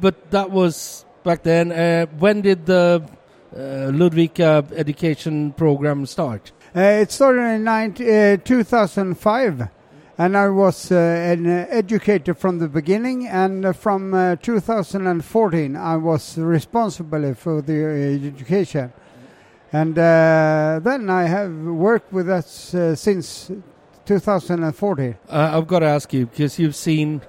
but that was back then. Uh, when did the uh, Ludvika education program start? Uh, it started in 19, uh, 2005, and I was uh, an uh, educator from the beginning. And uh, from uh, 2014, I was responsible for the uh, education. And uh, then I have worked with us uh, since 2014. Uh, I've got to ask you because you've seen,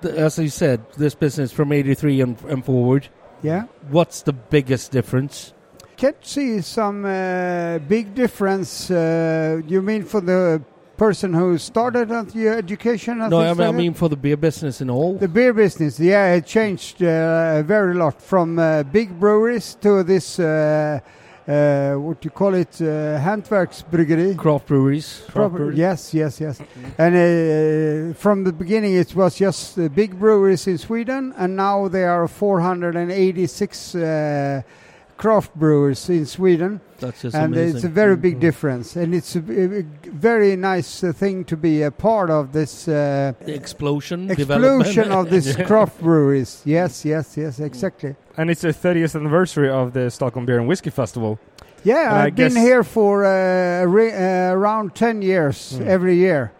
the, as you said, this business from '83 and, and forward. Yeah. What's the biggest difference? Can't see some uh, big difference. Uh, you mean for the person who started at the education? no, I mean, I mean for the beer business in all. The beer business, yeah, it changed uh, very lot from uh, big breweries to this, uh, what you call it, uh, Hantverksbryggeri. craft breweries. Proper- yes, yes, yes. And uh, from the beginning, it was just uh, big breweries in Sweden, and now there are 486 uh, craft brewers in Sweden, That's just and amazing. it's a very big Mhm. difference. And it's a, a very nice uh, thing to be a part of this. Uh, explosion, explosion development. of these craft breweries. Yes, yes, yes, exactly. And it's the 30th anniversary of the Stockholm Beer and Whiskey Festival. Yeah, I I've been here for uh, re- uh, around ten years Mm. every year.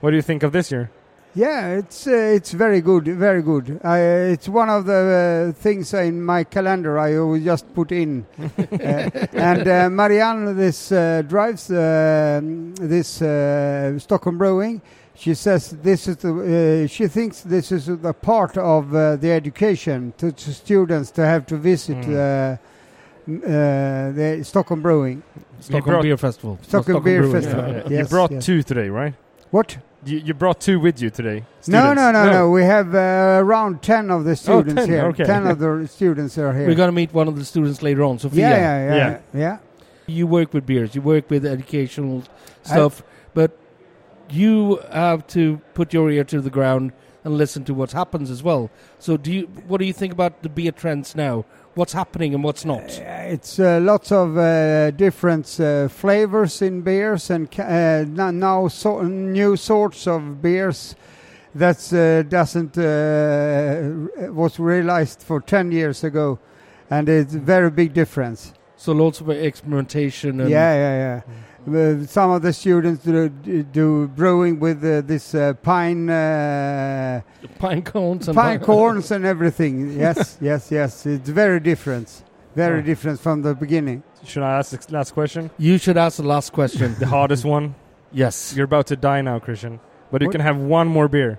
What do you think of this year? Yeah, it's uh, it's very good, very good. I, it's one of the uh, things in my calendar I will just put in. uh, and uh, Marianne, this uh, drives uh, this uh, Stockholm Brewing. She says this is the. Uh, she thinks this is the part of uh, the education to, to students to have to visit Mm. uh, uh, the Stockholm Brewing, Stockholm brought- Beer Festival. Stockholm Beer Brewing, Festival. yeah. you Yes, brought yes. two today, right? What? You, you brought two with you today. No, Students. no, no, no. We have uh, around 10 of the students 10, here. okay. 10 of the students are here. We're going to meet one of the students later on, Sophia. yeah, yeah, yeah, Yeah. yeah. You work with beers, you work with educational stuff, but you have to put your ear to the ground and listen to what happens as well. So, do you? What do you think about the beer trends now? What's happening and what's not? Uh, It's uh, lots of uh, different uh, flavors in beers and ca- uh, now so new sorts of beers that uh, doesn't uh, was realized for 10 years ago and it's very big difference. So, lots of experimentation. And yeah, yeah, yeah. Uh, some of the students do, do brewing with uh, this uh, pine uh, pine cones and pine corns and everything. Yes, yes, yes. It's very different. Very Oh. different from the beginning. Should I ask the last question? You should ask the last question. The hardest one. Yes. You're about to die now, Christian, but you What? can have one more beer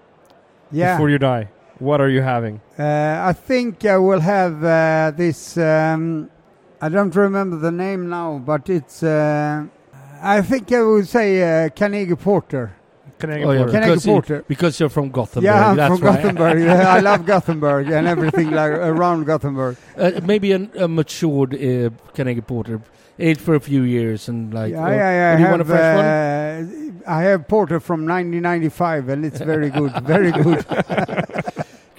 Yeah. before you die. What are you having? Uh, I think I will have uh, this. Um, I don't remember the name now, but it's. I think I would say uh, Carnegie Porter. Canadian Oh, yeah, Porter. Carnegie because, you- Porter. because you're from Gothenburg. yeah, I'm that's from right. Gothenburg. yeah, I love Gothenburg and everything like around Gothenburg. Uh, maybe an, a matured uh, Carnegie Porter, aged for a few years and like. yeah, uh, yeah, yeah. or I do you want a have, fresh one? uh, I have Porter from 1995, and it's very good. very good.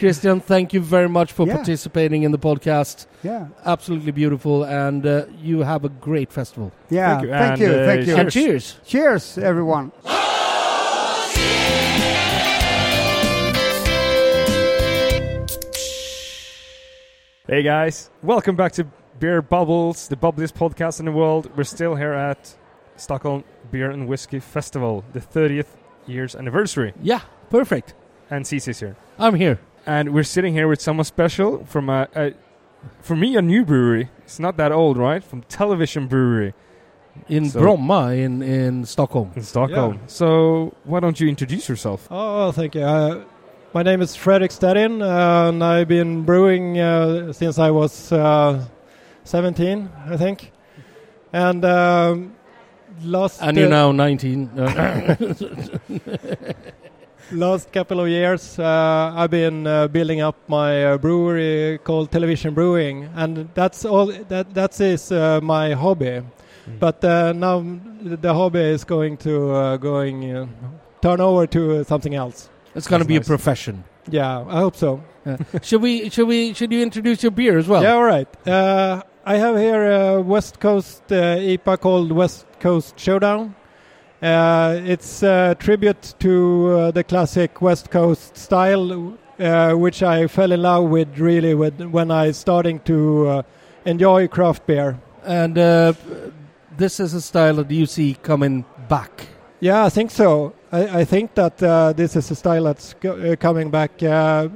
Christian, thank you very much for Yeah. participating in the podcast. Yeah, Absolutely beautiful, and uh, you have a great festival. yeah. Thank you, Thank and, you. uh, Thank you. And cheers. Cheers, everyone. Hey guys, welcome back to Beer Bubbles, the bubbliest podcast in the world. We're still here at Stockholm Beer and Whiskey Festival, the 30th year's anniversary, Yeah, perfect. and Cece's here. I'm here. And we're sitting here with someone special from a, a for me, a new brewery. It's not that old, right? From Television Brewery in So- Bromma in, in Stockholm. in Stockholm. So why don't you introduce yourself? Oh, thank you. Uh, my name is Fredrik Stedin, uh, and I've been brewing uh, since I was uh, 17, I think. And um, last And you're uh, now 19. Last couple of years, uh, I've been uh, building up my uh, brewery called Television Brewing, and that's all. That that is uh, my hobby. But uh, now the hobby is going to uh, going uh, turn over to uh, something else. it's going to be nice. a profession. Yeah, I hope so. should we? Should we? Should you introduce your beer as well? yeah, all right. Uh, I have here a West Coast uh, IPA called West Coast Showdown. Uh, it's a tribute to uh, the classic West Coast style, uh, which I fell in love with really with when I starting to enjoy craft beer. And uh, this is a style that you see coming back. Yeah, I think so. I, I think that uh, this is a style that's uh, coming back. Uh,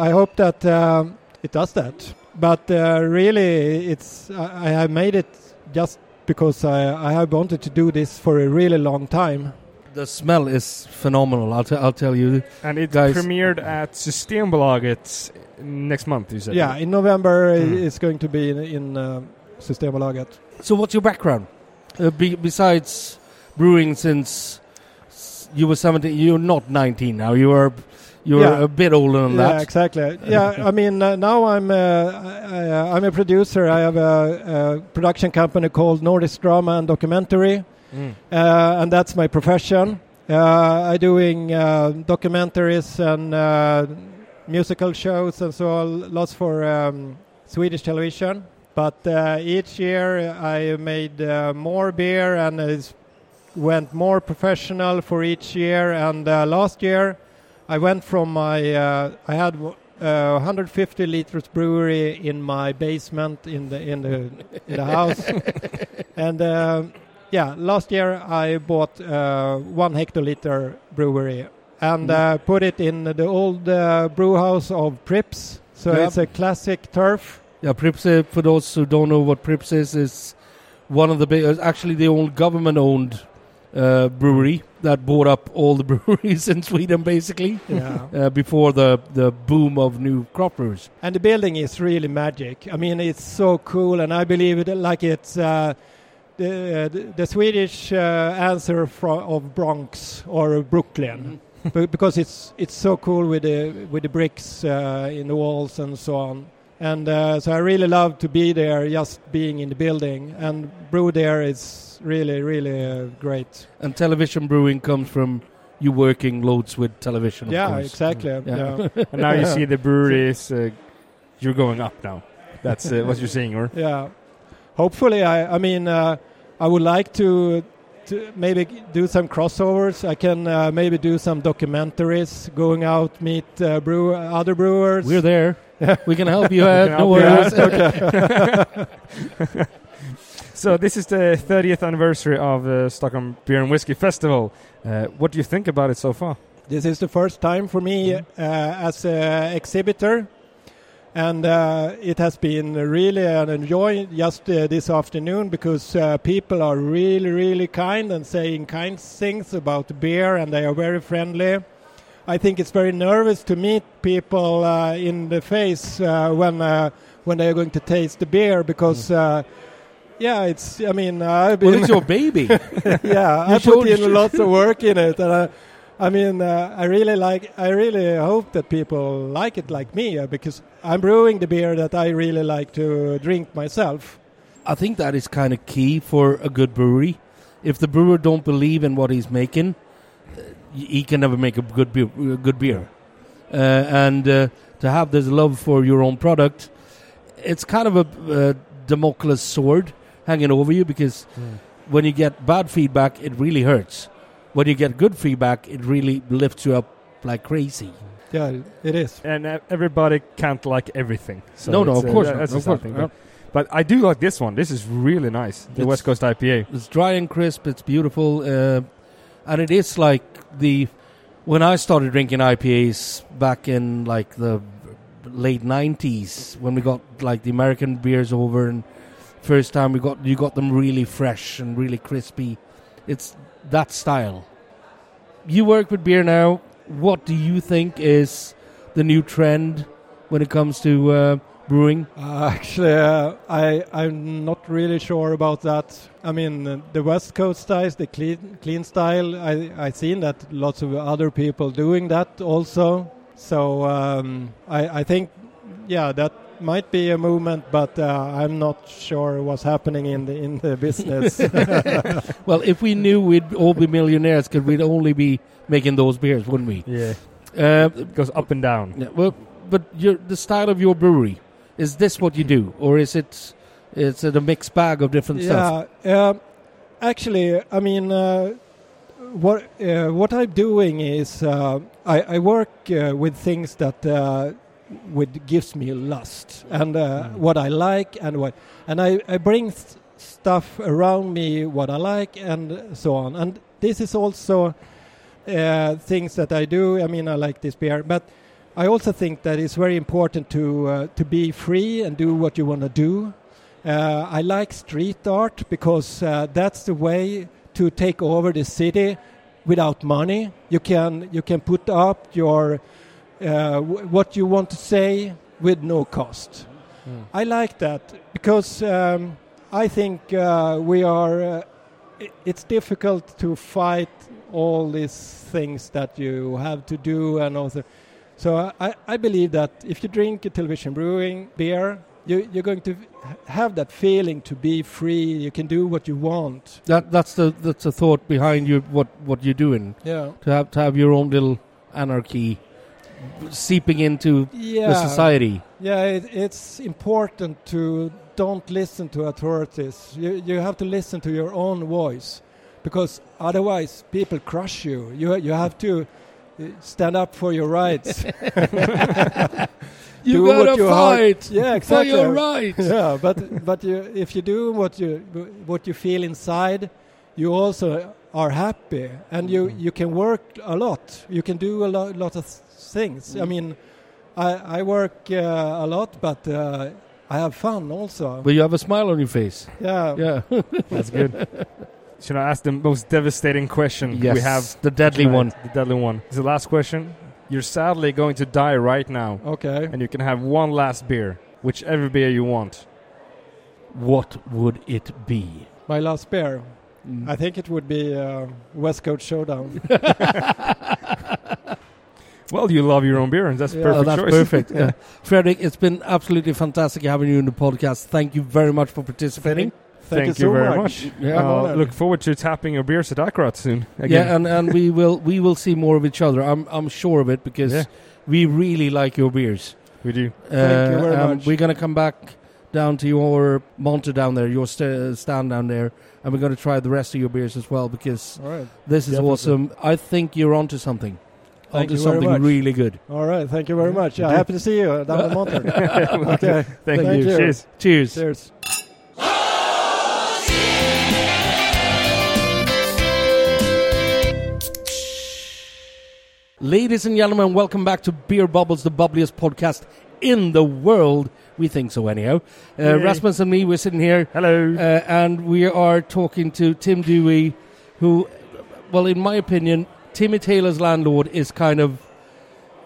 I hope that um, it does that. But uh, really, it's I, I have made it just because I, I have wanted to do this for a really long time. The smell is phenomenal. I'll, t- I'll tell you. And it Guys. premiered at Systembolaget next month, you said. Yeah, in November Mm. it's going to be in, in uh, Systembolaget. So, what's your background? Uh, be- besides brewing since you were 17, you're not 19 now. You are you're Yeah. a bit older than yeah, that. Yeah, exactly. yeah, I mean uh, now I'm uh, I, I, I'm a producer. I have a, a production company called Nordic Drama and Documentary. Mm. uh, and that's my profession. Uh, I'm doing uh, documentaries and uh, musical shows and so on, lots for um, Swedish television. But uh, each year I made uh, more beer and it went more professional for each year. And uh, last year I went from my uh, I had uh, 150 liters brewery in my basement in the in the in the house, and. um yeah, last year I bought uh, one hectoliter brewery and uh, put it in the old uh, brew house of Prips. So Yep. it's a classic turf. Yeah, Prips, uh, for those who don't know what Prips is, is one of the big, uh, actually the old government owned uh, brewery that bought up all the breweries in Sweden basically Yeah. uh, before the, the boom of new crop brewers. and the building is really magic. I mean, it's so cool, and I believe it like it's uh, the, the Swedish uh, answer of Bronx or Brooklyn, Be- because it's it's so cool with the with the bricks uh, in the walls and so on. And uh, so I really love to be there, just being in the building, and brew there is really really uh, great. And television brewing comes from you working loads with television. of yeah, course. exactly. Yeah. Yeah. And now you see the brewery is uh, you're going up now. That's uh, what you're saying, or Yeah. Hopefully, I. I mean, uh, I would like to, to maybe do some crossovers. I can uh, maybe do some documentaries, going out meet uh, brew other brewers. We're there. we can help you out. No help you worries. so this is the 30th anniversary of the Stockholm Beer and Whiskey Festival. Uh, what do you think about it so far? This is the first time for me uh, as an exhibitor. and uh, it has been really an enjoy just uh, this afternoon because uh, people are really, really kind and saying kind things about beer, and they are very friendly. I think it's very nervous to meet people uh, in the face uh, when uh, when they are going to taste the beer because. Uh, yeah, it's. I mean, I've Well, been. it's your baby. yeah, You I put in lots of work in it, and I, I mean, uh, I really like. I really hope that people like it like me uh, because I'm brewing the beer that I really like to drink myself. I think that is kind of key for a good brewery. If the brewer don't believe in what he's making, uh, he can never make a good beer. A good beer. Uh, and uh, to have this love for your own product, it's kind of a, uh Damocles sword hanging over you because when you get bad feedback, it really hurts. When you get good feedback, it really lifts you up like crazy. Yeah, it is. And uh, everybody can't like everything. So no, no, of uh, course that- not. That's Of course not. But, but I do like this one. This is really nice. The It's- West Coast IPA. It's dry and crisp. It's beautiful, uh, and it is like the when I started drinking IPAs back in like the late '90s when we got like the American beers over, and first time we got you got them really fresh and really crispy. It's that style. You work with beer now. What do you think is the new trend when it comes to uh, brewing? Uh, actually, uh, I I'm not really sure about that. I mean, uh, the West Coast styles, the clean clean style. I I seen that lots of other people doing that also. So um, I I think yeah that might be a movement, but uh, I'm not sure what's happening in the in the business. Well, if we knew we'd all be millionaires, could we'd only be making those beers, wouldn't we? Yeah. Uh, It goes up and down. yeah, well, but your, the style of your brewery is this what you do, or is it is it a mixed bag of different stuff? yeah, um, actually, I mean, uh, what uh, what I'm doing is uh, I, I work uh, with things that uh, with gives me lust and uh, Mm. what I like and what and I, I bring stuff around me what I like and so on and this is also uh, things that I do. I mean, I like this beer, but I also think that it's very important to uh, to be free and do what you want to do. Uh, I like street art because uh, that's the way to take over the city without money. You can you can put up your uh, w- what you want to say with no cost. I like that because um, I think uh, we are. Uh, it's difficult to fight all these things that you have to do and also. So I, I believe that if you drink a television brewing beer, you, you're going to have that feeling to be free. You can do what you want. That that's the that's the thought behind you what what you're doing Yeah. to have to have your own little anarchy seeping into Yeah. the society. Yeah, it, it's important to don't listen to authorities. You, you have to listen to your own voice because otherwise people crush you. You, you have to stand up for your rights. You Do gotta what you heart- fight Yeah, for exactly. your rights. yeah, but but you, if you do what you what you feel inside, you also are happy, and you Mm-hmm. you can work a lot. You can do a lot lot of things. Mm-hmm. I mean, I I work uh, a lot, but uh, I have fun also. But you have a smile on your face. yeah. Yeah. That's good. Should I ask the most devastating question yes. we have? the deadly tonight? one. The deadly one. It's the last question. You're sadly going to die right now, Okay. and you can have one last beer, whichever beer you want. What would it be? My last beer. Mm. I think it would be uh, West Coast Showdown. Well, you love your own beer, and that's Yeah. perfect Oh, that's choice. perfect. Yeah. Fredrik, it's been absolutely fantastic having you in the podcast. Thank you very much for participating. Thank, Thank you, you so very much. much. Yeah. I'm Uh, look forward to tapping your beers at Akkurat soon. Again. Yeah, and, and we will we will see more of each other. I'm I'm sure of it because Yeah. we really like your beers. we do. Thank you very um, much. We're gonna come back down to your monter down there, your st- stand down there, and we're gonna try the rest of your beers as well because All right. this is Definitely. awesome. I think you're onto something. Thank onto you very something much. really good. All right. Thank you very much. Yeah, happy to see you down the mountain. okay. Thank, Thank you. you. Cheers. Cheers. Cheers. Ladies and gentlemen, welcome back to Beer Bubbles, the bubbliest podcast in the world. We think so, anyhow. Uh, Rasmus and me, we're sitting here, Hello. uh, and we are talking to Tim Dewey, who, well, in my opinion, Timmy Taylor's landlord is kind of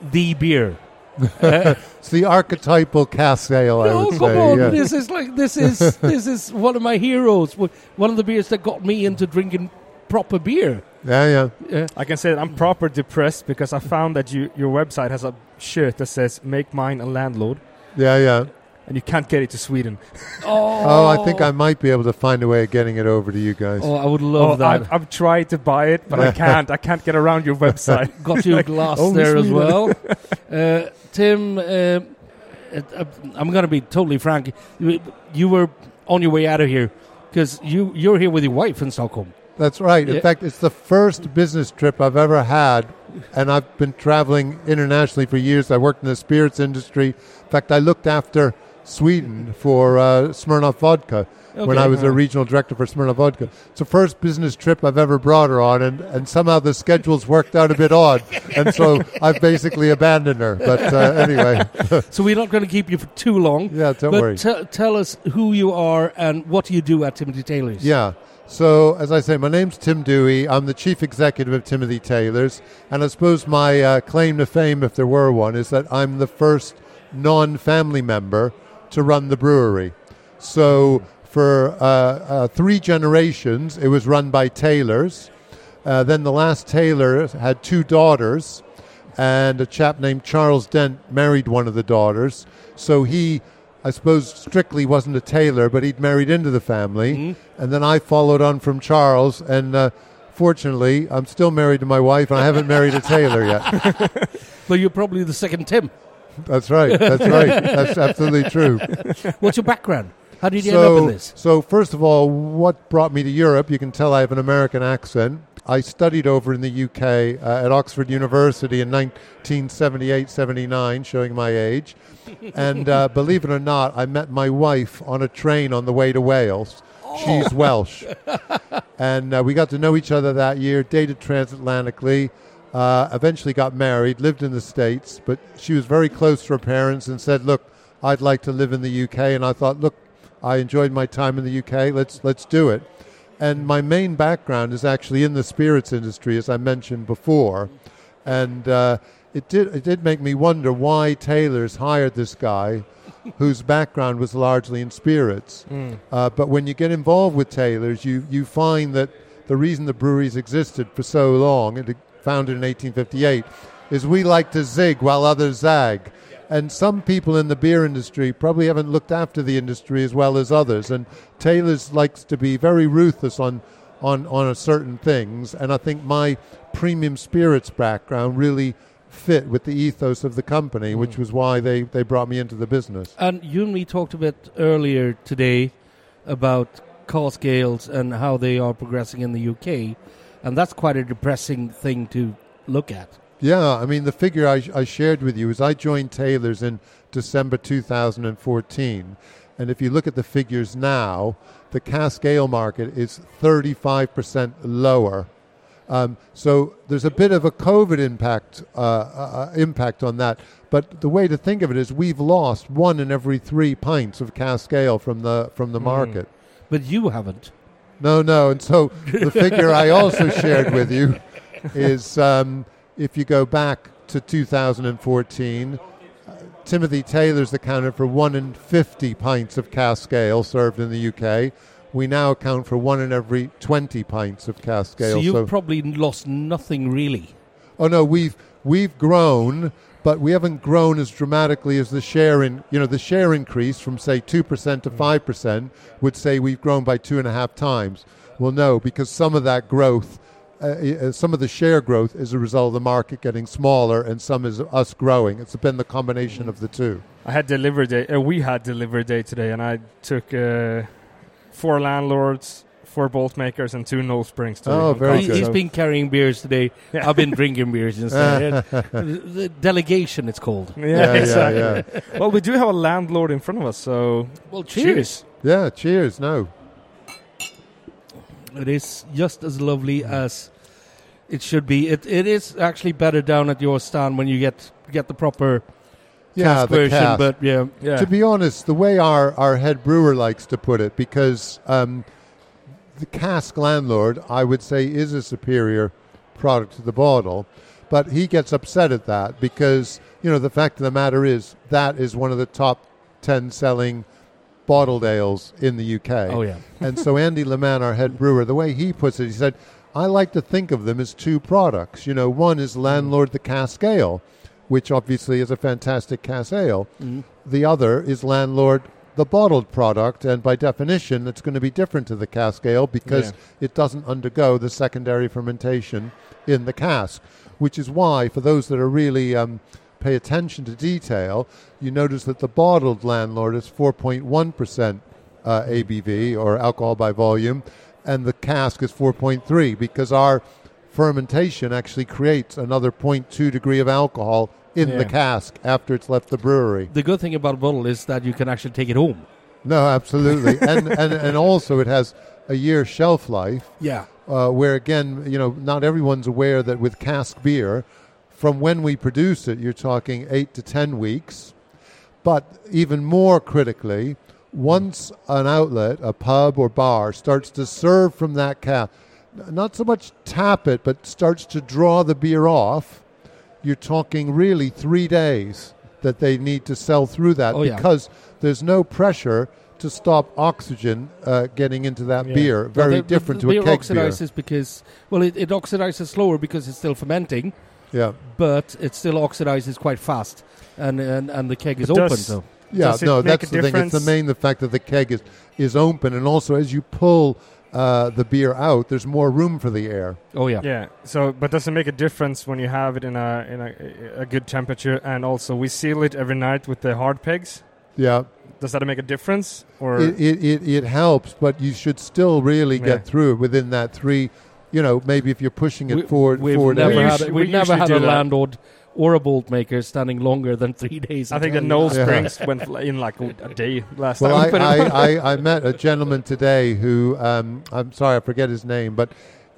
the beer. Uh, It's the archetypal cask ale, I no, would come say. on! yeah. This is like this is this is one of my heroes. One of the beers that got me into drinking proper beer. Yeah, yeah. Uh, I can say that I'm proper depressed because I found that you, your website has a shirt that says "Make mine a landlord," Yeah, yeah. and you can't get it to Sweden. oh, Oh, I think I might be able to find a way of getting it over to you guys. Oh, I would love Oh, that. I've, I've tried to buy it, but I can't. I can't get around your website. got you a glass only there as well. Uh, Tim, uh, uh, I'm going to be totally frank. You, you were on your way out of here because you you're here with your wife in Stockholm. That's right. In Yeah. fact, it's the first business trip I've ever had, and I've been traveling internationally for years. I worked in the spirits industry. In fact, I looked after Sweden for uh, Smirnoff Vodka when I was a regional director for Smirnoff Vodka. It's the first business trip I've ever brought her on, and, and somehow the schedules worked out a bit odd, and so I've basically abandoned her. But uh, anyway, So we're not going to keep you for too long. yeah, don't but worry. te- tell us who you are and what do you do at Timothy Taylor's. Yeah. So, as I say, my name's Tim Dewey. I'm the chief executive of Timothy Taylor's. And I suppose my uh, claim to fame, if there were one, is that I'm the first non family member to run the brewery. So, for uh, uh, three generations, it was run by Taylors. Uh, then the last Taylor had two daughters, and a chap named Charles Dent married one of the daughters. So he, I suppose, strictly wasn't a tailor, but he'd married into the family. Mhm. And then I followed on from Charles, and uh, fortunately, I'm still married to my wife, and I haven't married a tailor yet. But you're probably the second Tim. That's right. That's right. That's absolutely true. What's your background? How did you so, end up in this? So, first of all, what brought me to Europe? You can tell I have an American accent. I studied over in the UK uh, at Oxford University in 1978 79, showing my age. And uh, believe it or not, I met my wife on a train on the way to Wales. She's Welsh. and uh, we got to know each other that year, dated transatlantically. Uh, eventually got married, lived in the States, but she was very close to her parents and said, Look, I'd like to live in the UK. And I thought, Look, I enjoyed my time in the UK. Let's let's do it. And my main background is actually in the spirits industry, as I mentioned before. And uh, it did it did make me wonder why Taylor's hired this guy, whose background was largely in spirits. Uh, but when you get involved with Taylor's, you you find that the reason the breweries existed for so long, and it founded in 1858, is we like to zig while others zag. And some people in the beer industry probably haven't looked after the industry as well as others. And Taylor's likes to be very ruthless on, on, on certain things. And I think my premium spirits background really fit with the ethos of the company, mm. which was why they, they brought me into the business. And you and me talked a bit earlier today about cask ales and how they are progressing in the UK, and that's quite a depressing thing to look at. Yeah, I mean, the figure I, I shared with you is I joined Taylor's in December 2014. And if you look at the figures now, the cask ale market is 35% lower. Um, so there's a bit of a COVID impact uh, uh, impact on that. But the way to think of it is we've lost one in every three pints of cask ale from the from the market. But you haven't. No, no. And so the figure I also shared with you is um, if you go back to 2014, uh, Timothy Taylor's accounted for one in 50 pints of cask ale served in the UK. We now account for one in every 20 pints of cask ale. So you've So- probably lost nothing really. Oh no, we've we've grown, but we haven't grown as dramatically as the share in you know the share increase from say two percent to five percent would say we've grown by two and a half times. Well, no, because some of that growth, uh, uh, some of the share growth is a result of the market getting smaller, and some is us growing. It's been the combination of the two. I had delivery day. Uh, we had delivery day today, and I took uh, four landlords, four Boltmakers, and two Knowle Springs. Today Oh, on very He, good. has been carrying beers today. Yeah. I've been drinking beers instead. the delegation, it's called. Yeah, yeah, exactly. yeah. Well, we do have a landlord in front of us, so Well, cheers. Yeah, cheers. No. It is just as lovely as it should be. It it is actually better down at your stand when you get get the proper Yeah, the version, cask. but yeah, Yeah. To be honest, the way our, our head brewer likes to put it, because um, the cask landlord, I would say, is a superior product to the bottle, but he gets upset at that because, you know, the fact of the matter is that is one of the top 10 selling bottled ales in the UK. oh yeah, and so Andy Leman, our head brewer, the way he puts it, he said, I like to think of them as two products. You know, one is Landlord the Cask Ale, which obviously is a fantastic cask ale. The other is Landlord the bottled product, and by definition, it's going to be different to the cask ale because Yeah. it doesn't undergo the secondary fermentation in the cask. Which is why, for those that are really um, pay attention to detail, you notice that the bottled Landlord is 4.1% uh, ABV or alcohol by volume, and the cask is 4.3 because our fermentation actually creates another 0.2 degree of alcohol in the cask after it's left the brewery. the good thing about a bottle is that you can actually take it home. No, absolutely, and, and and also it has a year shelf life. Yeah, uh, where again, you know, not everyone's aware that with cask beer, from when we produce it, you're talking eight to ten weeks. But even more critically, once an outlet, a pub or bar, starts to serve from that cask, not so much tap it, but starts to draw the beer off, you're talking really three days that they need to sell through that Oh, yeah. because there's no pressure to stop oxygen uh, getting into that Yeah. beer. Very Well, the- different the, to the a beer keg beer. oxidizes because well, it, it oxidizes slower because it's still fermenting, Yeah. but it still oxidizes quite fast, and and, and the keg is But open. So Yeah, Does it no, make that's a the thing. It's the main the fact that the keg is is open, and also as you pull uh, the beer out, there's more room for the air. oh yeah, Yeah. So, but does it make a difference when you have it in a in a, a good temperature, and also we seal it every night with the hard pegs? Yeah, Does that make a difference, or it, it, it, it helps, but you should still really Yeah. get through it within that three. You know, maybe if you're pushing it We- forward, we've four never had usually- we've we never had a that. landlord or a Boltmaker standing longer than three days. I think the tell you Knoll. Yeah. Springs went in like a, a day last Well, I, time. I, I, I met a gentleman today who, um, I'm sorry, I forget his name, but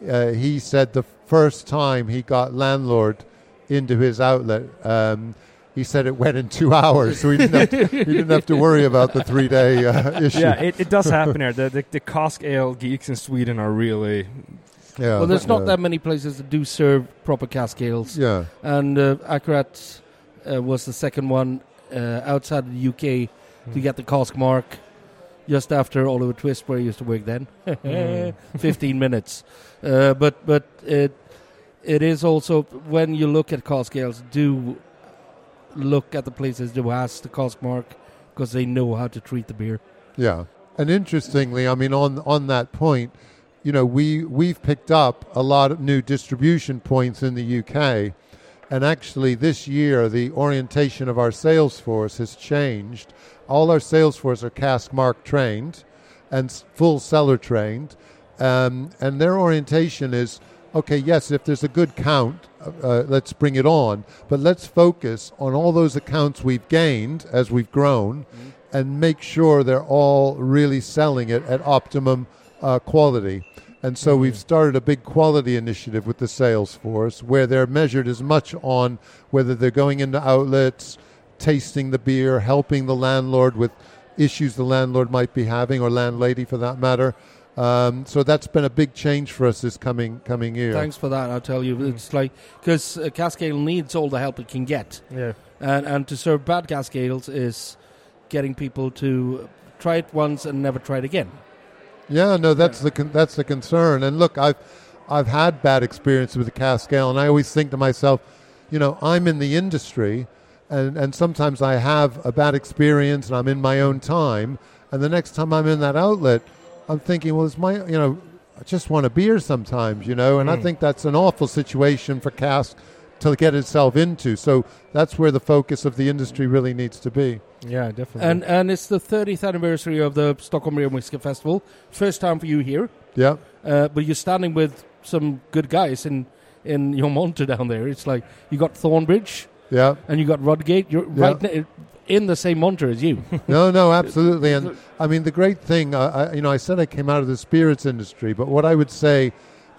uh, he said the first time he got landlord into his outlet, um, he said it went in two hours, so he didn't have to, didn't have to worry about the three day uh, issue. yeah, it, it does happen here. The, the the cask ale geeks in Sweden are really Yeah, well, there's not yeah. that many places that do serve proper cask ales, Yeah, and uh, Akkurat uh, was the second one uh, outside of the UK to get the Cask Marque. Just after Oliver Twist, where he used to work then, Mm. fifteen minutes. Uh, but but it it is also when you look at cask ales, do look at the places who has the Cask Marque because they know how to treat the beer. yeah. And interestingly, I mean, on on that point, you know, we we've picked up a lot of new distribution points in the UK, and actually this year the orientation of our sales force has changed. All our sales force are Cask Marque trained, and full cellar trained, um, and their orientation is okay. Yes, if there's a good count, uh, uh, let's bring it on, but let's focus on all those accounts we've gained as we've grown, and make sure they're all really selling it at optimum uh, quality. And so we've started a big quality initiative with the sales force where they're measured as much on whether they're going into outlets, tasting the beer, helping the landlord with issues the landlord might be having or landlady for that matter. Um, so that's been a big change for us this coming coming year. Thanks for that. I'll tell you, it's like because uh, needs all the help it can get. yeah. and and to serve bad cask ales is getting people to try it once and never try it again. Yeah, no, that's the con- that's the concern. And look, I've I've had bad experiences with the cask ale, and I always think to myself, you know, I'm in the industry, and and sometimes I have a bad experience, and I'm in my own time, and the next time I'm in that outlet, I'm thinking, well, it's my, you know, I just want a beer sometimes, you know, and I Mm. think that's an awful situation for cask to get itself into. So that's where the focus of the industry really needs to be. Yeah, definitely. And and it's the 30th anniversary of the Stockholm Beer and Whiskey Festival. First time for you here, Yeah. uh, but you're standing with some good guys in in your monitor down there. It's like you got Thornbridge Yeah. and you got Rudgate. You're Yeah. right ne- in the same monitor as you. no, no, absolutely. And I mean, the great thing, uh, I, you know, I said I came out of the spirits industry, but what I would say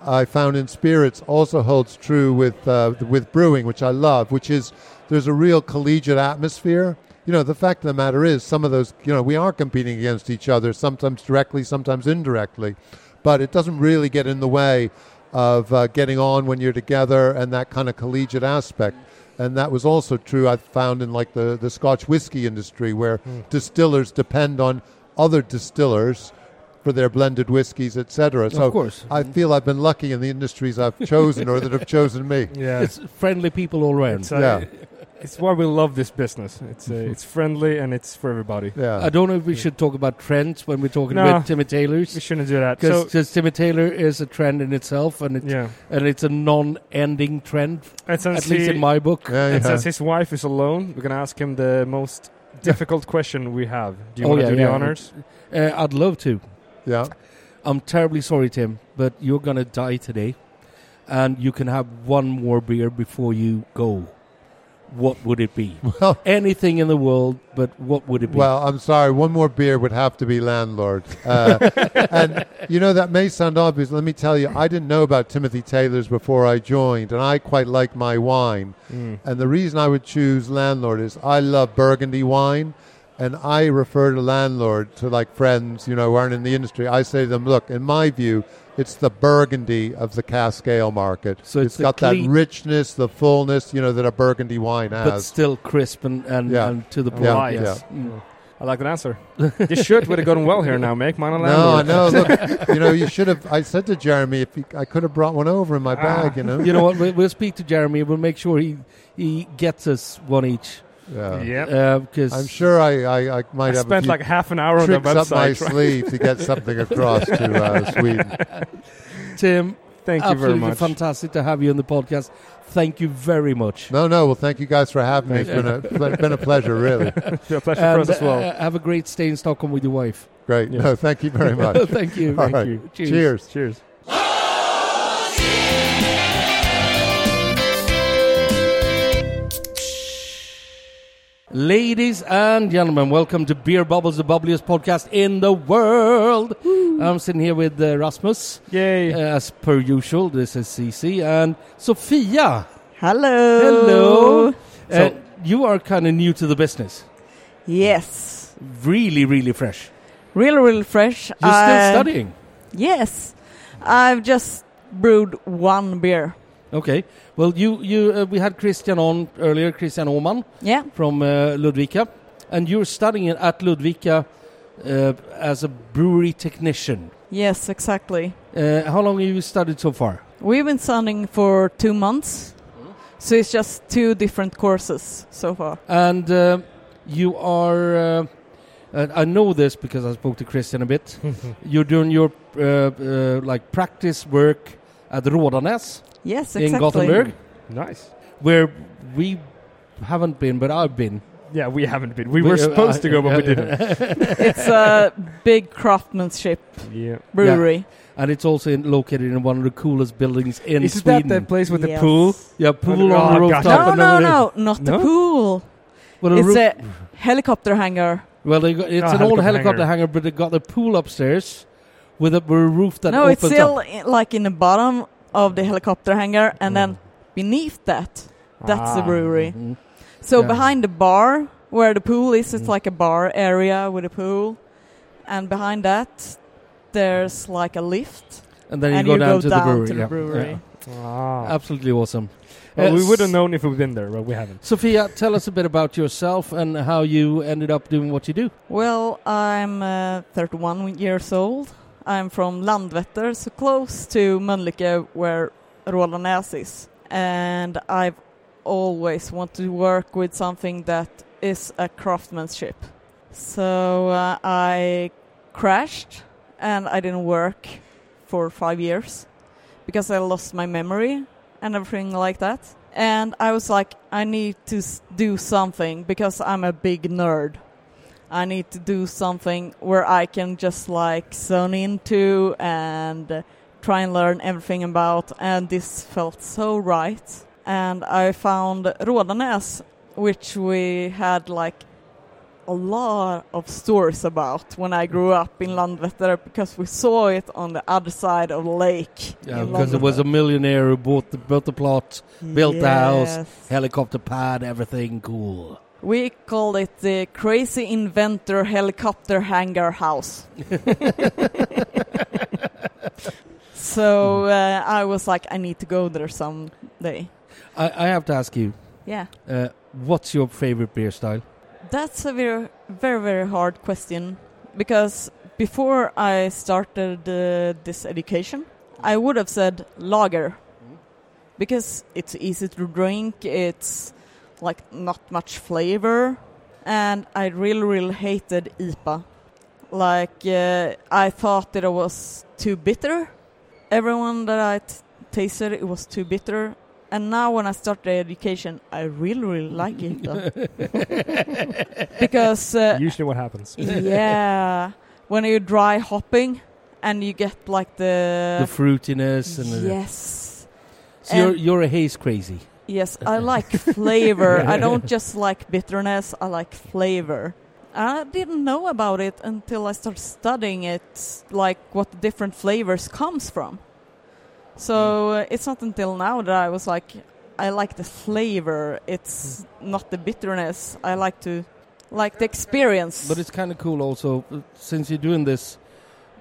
I found in spirits also holds true with uh, with brewing, which I love, which is there's a real collegiate atmosphere. You know, the fact of the matter is, some of those, you know, we are competing against each other, sometimes directly, sometimes indirectly, but it doesn't really get in the way of uh, getting on when you're together and that kind of collegiate aspect. And that was also true, I found, in like the, the Scotch whiskey industry, where distillers depend on other distillers for their blended whiskies, etc. So of course. I feel I've been lucky in the industries I've chosen or that have chosen me. Yeah. It's friendly people all around. It's, uh, Yeah. it's why we love this business. It's uh, it's friendly and it's for everybody. Yeah. I don't know if we should talk about trends when we're talking No. about Timmy Taylor's. We shouldn't do that. So, Because Timmy Taylor is a trend in itself, and it's yeah. and it's a non-ending trend, And since at least he- in my book. Yeah, And yeah. since his wife is alone, we're gonna ask him the most difficult question we have. Do you Oh, want to yeah, do the honors? Uh, I'd love to. Yeah. I'm terribly sorry, Tim, but you're gonna die today, and you can have one more beer before you go. What would it be? Well, Anything in the world, but what would it be? well, I'm sorry. One more beer would have to be Landlord. Uh, and you know that may sound obvious. Let me tell you, I didn't know about Timothy Taylor's before I joined, and I quite like my wine. Mm. And the reason I would choose Landlord is I love Burgundy wine, and I refer to Landlord to like friends, you know, who aren't in the industry. I say to them, look, in my view, it's the Burgundy of the cask ale market. So it's the got clean- that richness, the fullness, you know, that a Burgundy wine has, but has. still crisp and, and, Yeah. and to the point. Yeah, Right. yes. yeah. Mm. I like that answer. this shirt would have gone well here now. Make mine a No, I landlord. know. Look, you know, you should have. I said to Jeremy, if he, I could have brought one over in my bag, you know. You know what? We'll, we'll speak to Jeremy. We'll make sure he he gets us one each. Yeah. Yep. Because I'm sure I, I, I might I have a spent few like half an hour on the tricks up my website. sleeve to get something across to uh, Sweden. Tim, Thank you very absolutely much. fantastic to have you on the podcast. Thank you very much. No, no. Well, thank you guys for having me. It's been a ple- been a pleasure, really. It's a pleasure for And us as well. uh, have a great stay in Stockholm with your wife. Great. Yeah. No, thank you very much. Thank you. All Thank right. you. Cheers. Cheers. Ladies and gentlemen, welcome to Beer Bubbles, the bubbliest podcast in the world. I'm sitting here with uh, Rasmus, Yay. uh, as per usual. This is CC and Sophia. Hello. Hello. Uh, So- you are kind of new to the business. Yes. Really, really fresh. Really, really fresh. You're still studying. Yes. I've just brewed one beer. Okay. Well, you you uh, we had Christian on earlier, Christian Oman. Yeah. from uh, Ludvika, and you're studying at Ludvika uh, as a brewery technician. Yes, exactly. Uh, how long have you studied so far? We've been studying for two months. So it's just two different courses so far. And uh, you are. Uh, I know this because I spoke to Christian a bit. You're doing your uh, uh, like practice work at Rådanäs Yes, in. Gothenburg, Nice. where we haven't been, but I've been. Yeah, we haven't been. We, We- were uh, supposed to go, but we uh, didn't. it's a big craftsmanship Yeah. brewery. and it's also in, located in one of the coolest buildings in Is Sweden. that the place with the pool? yeah, pool Oh, on the gotcha. rooftop. No, no, no, not No? the pool. Well, the It's roof- a helicopter hangar. well, they got, it's Ah, an old helicopter helicopter hangar. hangar, but they got the pool upstairs with a, with a roof that no, opens it's still up. like in the bottom of the helicopter hangar, and then beneath that, that's the Ah. brewery. Mhm. So Yeah. behind the bar where the pool is, it's Mm. like a bar area with a pool, and behind that, there's like a lift, And then you and go you down go to down the brewery. to the yeah. brewery. Ah. Yeah. Absolutely awesome. Well, we would have known if we'd been there, but we haven't. Sophia, tell us a bit about yourself and how you ended up doing what you do. Well, I'm uh, 31 years old. I'm from Landvetter, so close to Mölnlycke, where Rådanäs is. And I've always wanted to work with something that is a craftsmanship. So uh, I crashed and I didn't work for five years because I lost my memory and everything like that. And I was like, I need to do something because I'm a big nerd. I need to do something where I can just like zone into and try and learn everything about. And this felt so right. And I found Rådanäs, which we had like a lot of stories about when I grew up in Landvetter because we saw it on the other side of the lake. Yeah, because it was a millionaire who bought the, built the plot, built the house, helicopter pad, everything cool. We call it the Crazy Inventor Helicopter Hangar House. so uh, I was like, I need to go there someday. I, I have to ask you, Yeah. uh, what's your favorite beer style? That's a very, very, very hard question because before I started uh, this education, I would have said lager because it's easy to drink, it's like not much flavor, and I really, really hated IPA. Like, uh, I thought that it was too bitter. Everyone that I t- tasted, it was too bitter. And now when I started education, I really, really like it. because uh, Usually, what happens? yeah, when you're dry hopping and you get like the, the fruitiness and the, yes, so you're you're a haze crazy. Yes, I like flavor. I don't just like bitterness. I like flavor. I didn't know about it until I started studying it, like what the different flavors comes from. So uh, it's not until now that I was like, I like the flavor. It's not the bitterness. I like to like the experience. But it's kind of cool also, uh, since you're doing this,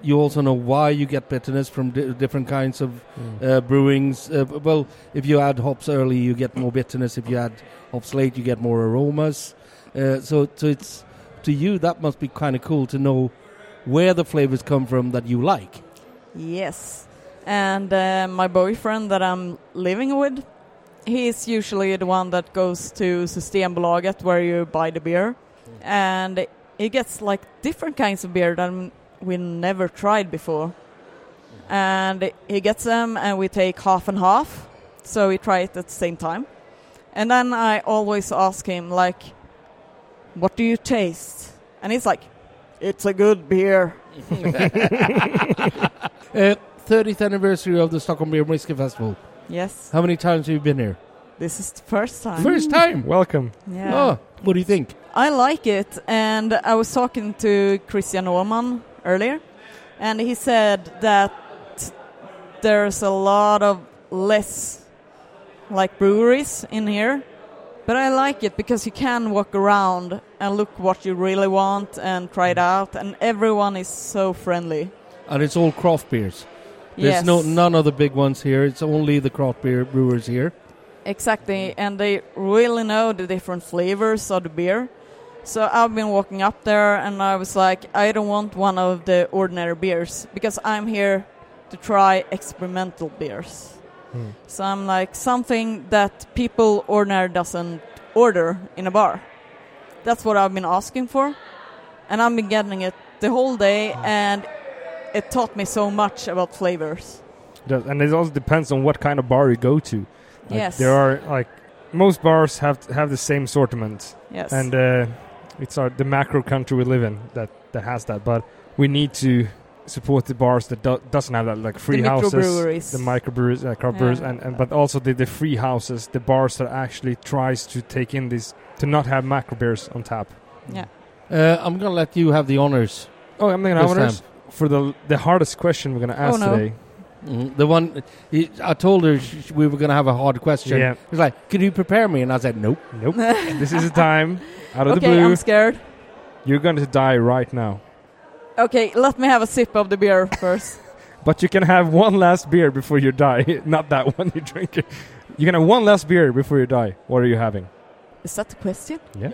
you also know why you get bitterness from di- different kinds of uh, brewings. Uh, well, if you add hops early, you get more bitterness. If you add hops late, you get more aromas. Uh, so, so it's to you that must be kind of cool to know where the flavors come from that you like. Yes. And uh, my boyfriend that I'm living with, he's usually the one that goes to Systembolaget where you buy the beer. And he gets like different kinds of beer that we never tried before. And he gets them and we take half and half. So we try it at the same time. And then I always ask him like, what do you taste? And he's like, it's a good beer. Uh, 30th anniversary of the Stockholm Beer and Whiskey Festival. Yes, How many times have you been here? this is the first time. First time. Welcome. Yeah. Oh, what do you think? I like it, and I was talking to Christian Åhman earlier, and he said that there's a lot of less like breweries in here, but I like it because you can walk around and look what you really want and try it out, and everyone is so friendly. And it's all craft beers. There's yes, no none of the big ones here. It's only the craft beer brewers here. Exactly, and they really know the different flavors of the beer. So I've been walking up there and I was like, I don't want one of the ordinary beers because I'm here to try experimental beers. Hmm. So I'm like something that people ordinary doesn't order in a bar. That's what I've been asking for, and I've been getting it the whole day, and it taught me so much about flavors. Does- And it also depends on what kind of bar you go to. Like, yes. There are like most bars have have the same assortment, Yes. and uh, it's our, the macro country we live in that that has that. But we need to support the bars that do, doesn't have that, like free the houses, microbreweries. the microbreweries, uh, craft brewers, Yeah. and, and but also the, the free houses, the bars that actually tries to take in this to not have macro beers on tap. yeah. Uh, I'm gonna let you have the honors. Oh, I'm gonna This have honors for the the hardest question we're gonna ask Oh, no. today. Mhm. The one he, I told her sh- sh- we were gonna have a hard question. Yeah. He's like, "Can you prepare me?" And I said, "Nope." Nope. this is the time out of the okay, blue. I'm scared. You're going to die right now. Okay, let me have a sip of the beer first. But you can have one last beer before you die. Not that one you drink. You can have one last beer before you die. What are you having? Is that the question? Yeah.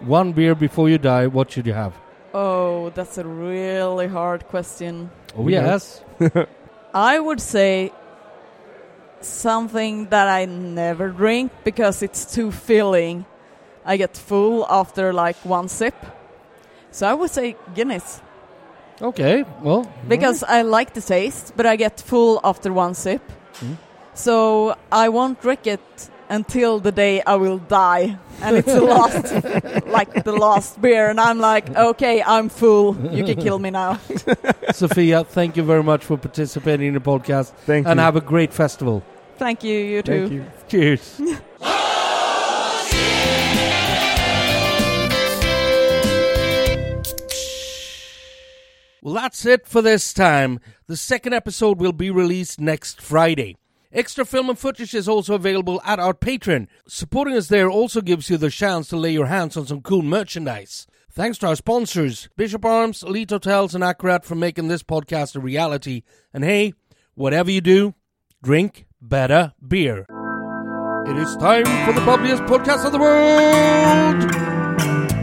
One beer before you die. What should you have? Oh, that's a really hard question. Oh We yes. I would say something that I never drink because it's too filling. I get full after like one sip. So I would say Guinness Okay. Well, because I like the taste, but I get full after one sip. Mm. So I won't drink it until the day I will die. And it's the last, like the last beer. And I'm like, okay, I'm full. You can kill me now. Sophia, thank you very much for participating in the podcast. Thank and you. have a great festival. Thank you, you too. You. Cheers. Well, that's it for this time. The second episode will be released next Friday. Extra film and footage is also available at our Patreon. Supporting us there also gives you the chance to lay your hands on some cool merchandise. Thanks to our sponsors, Bishop Arms, Elite Hotels, and Akkurat for making this podcast a reality. And hey, whatever you do, drink better beer. It is time for the bubbliest podcast of the world.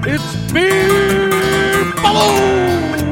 It's Beer Bubbles!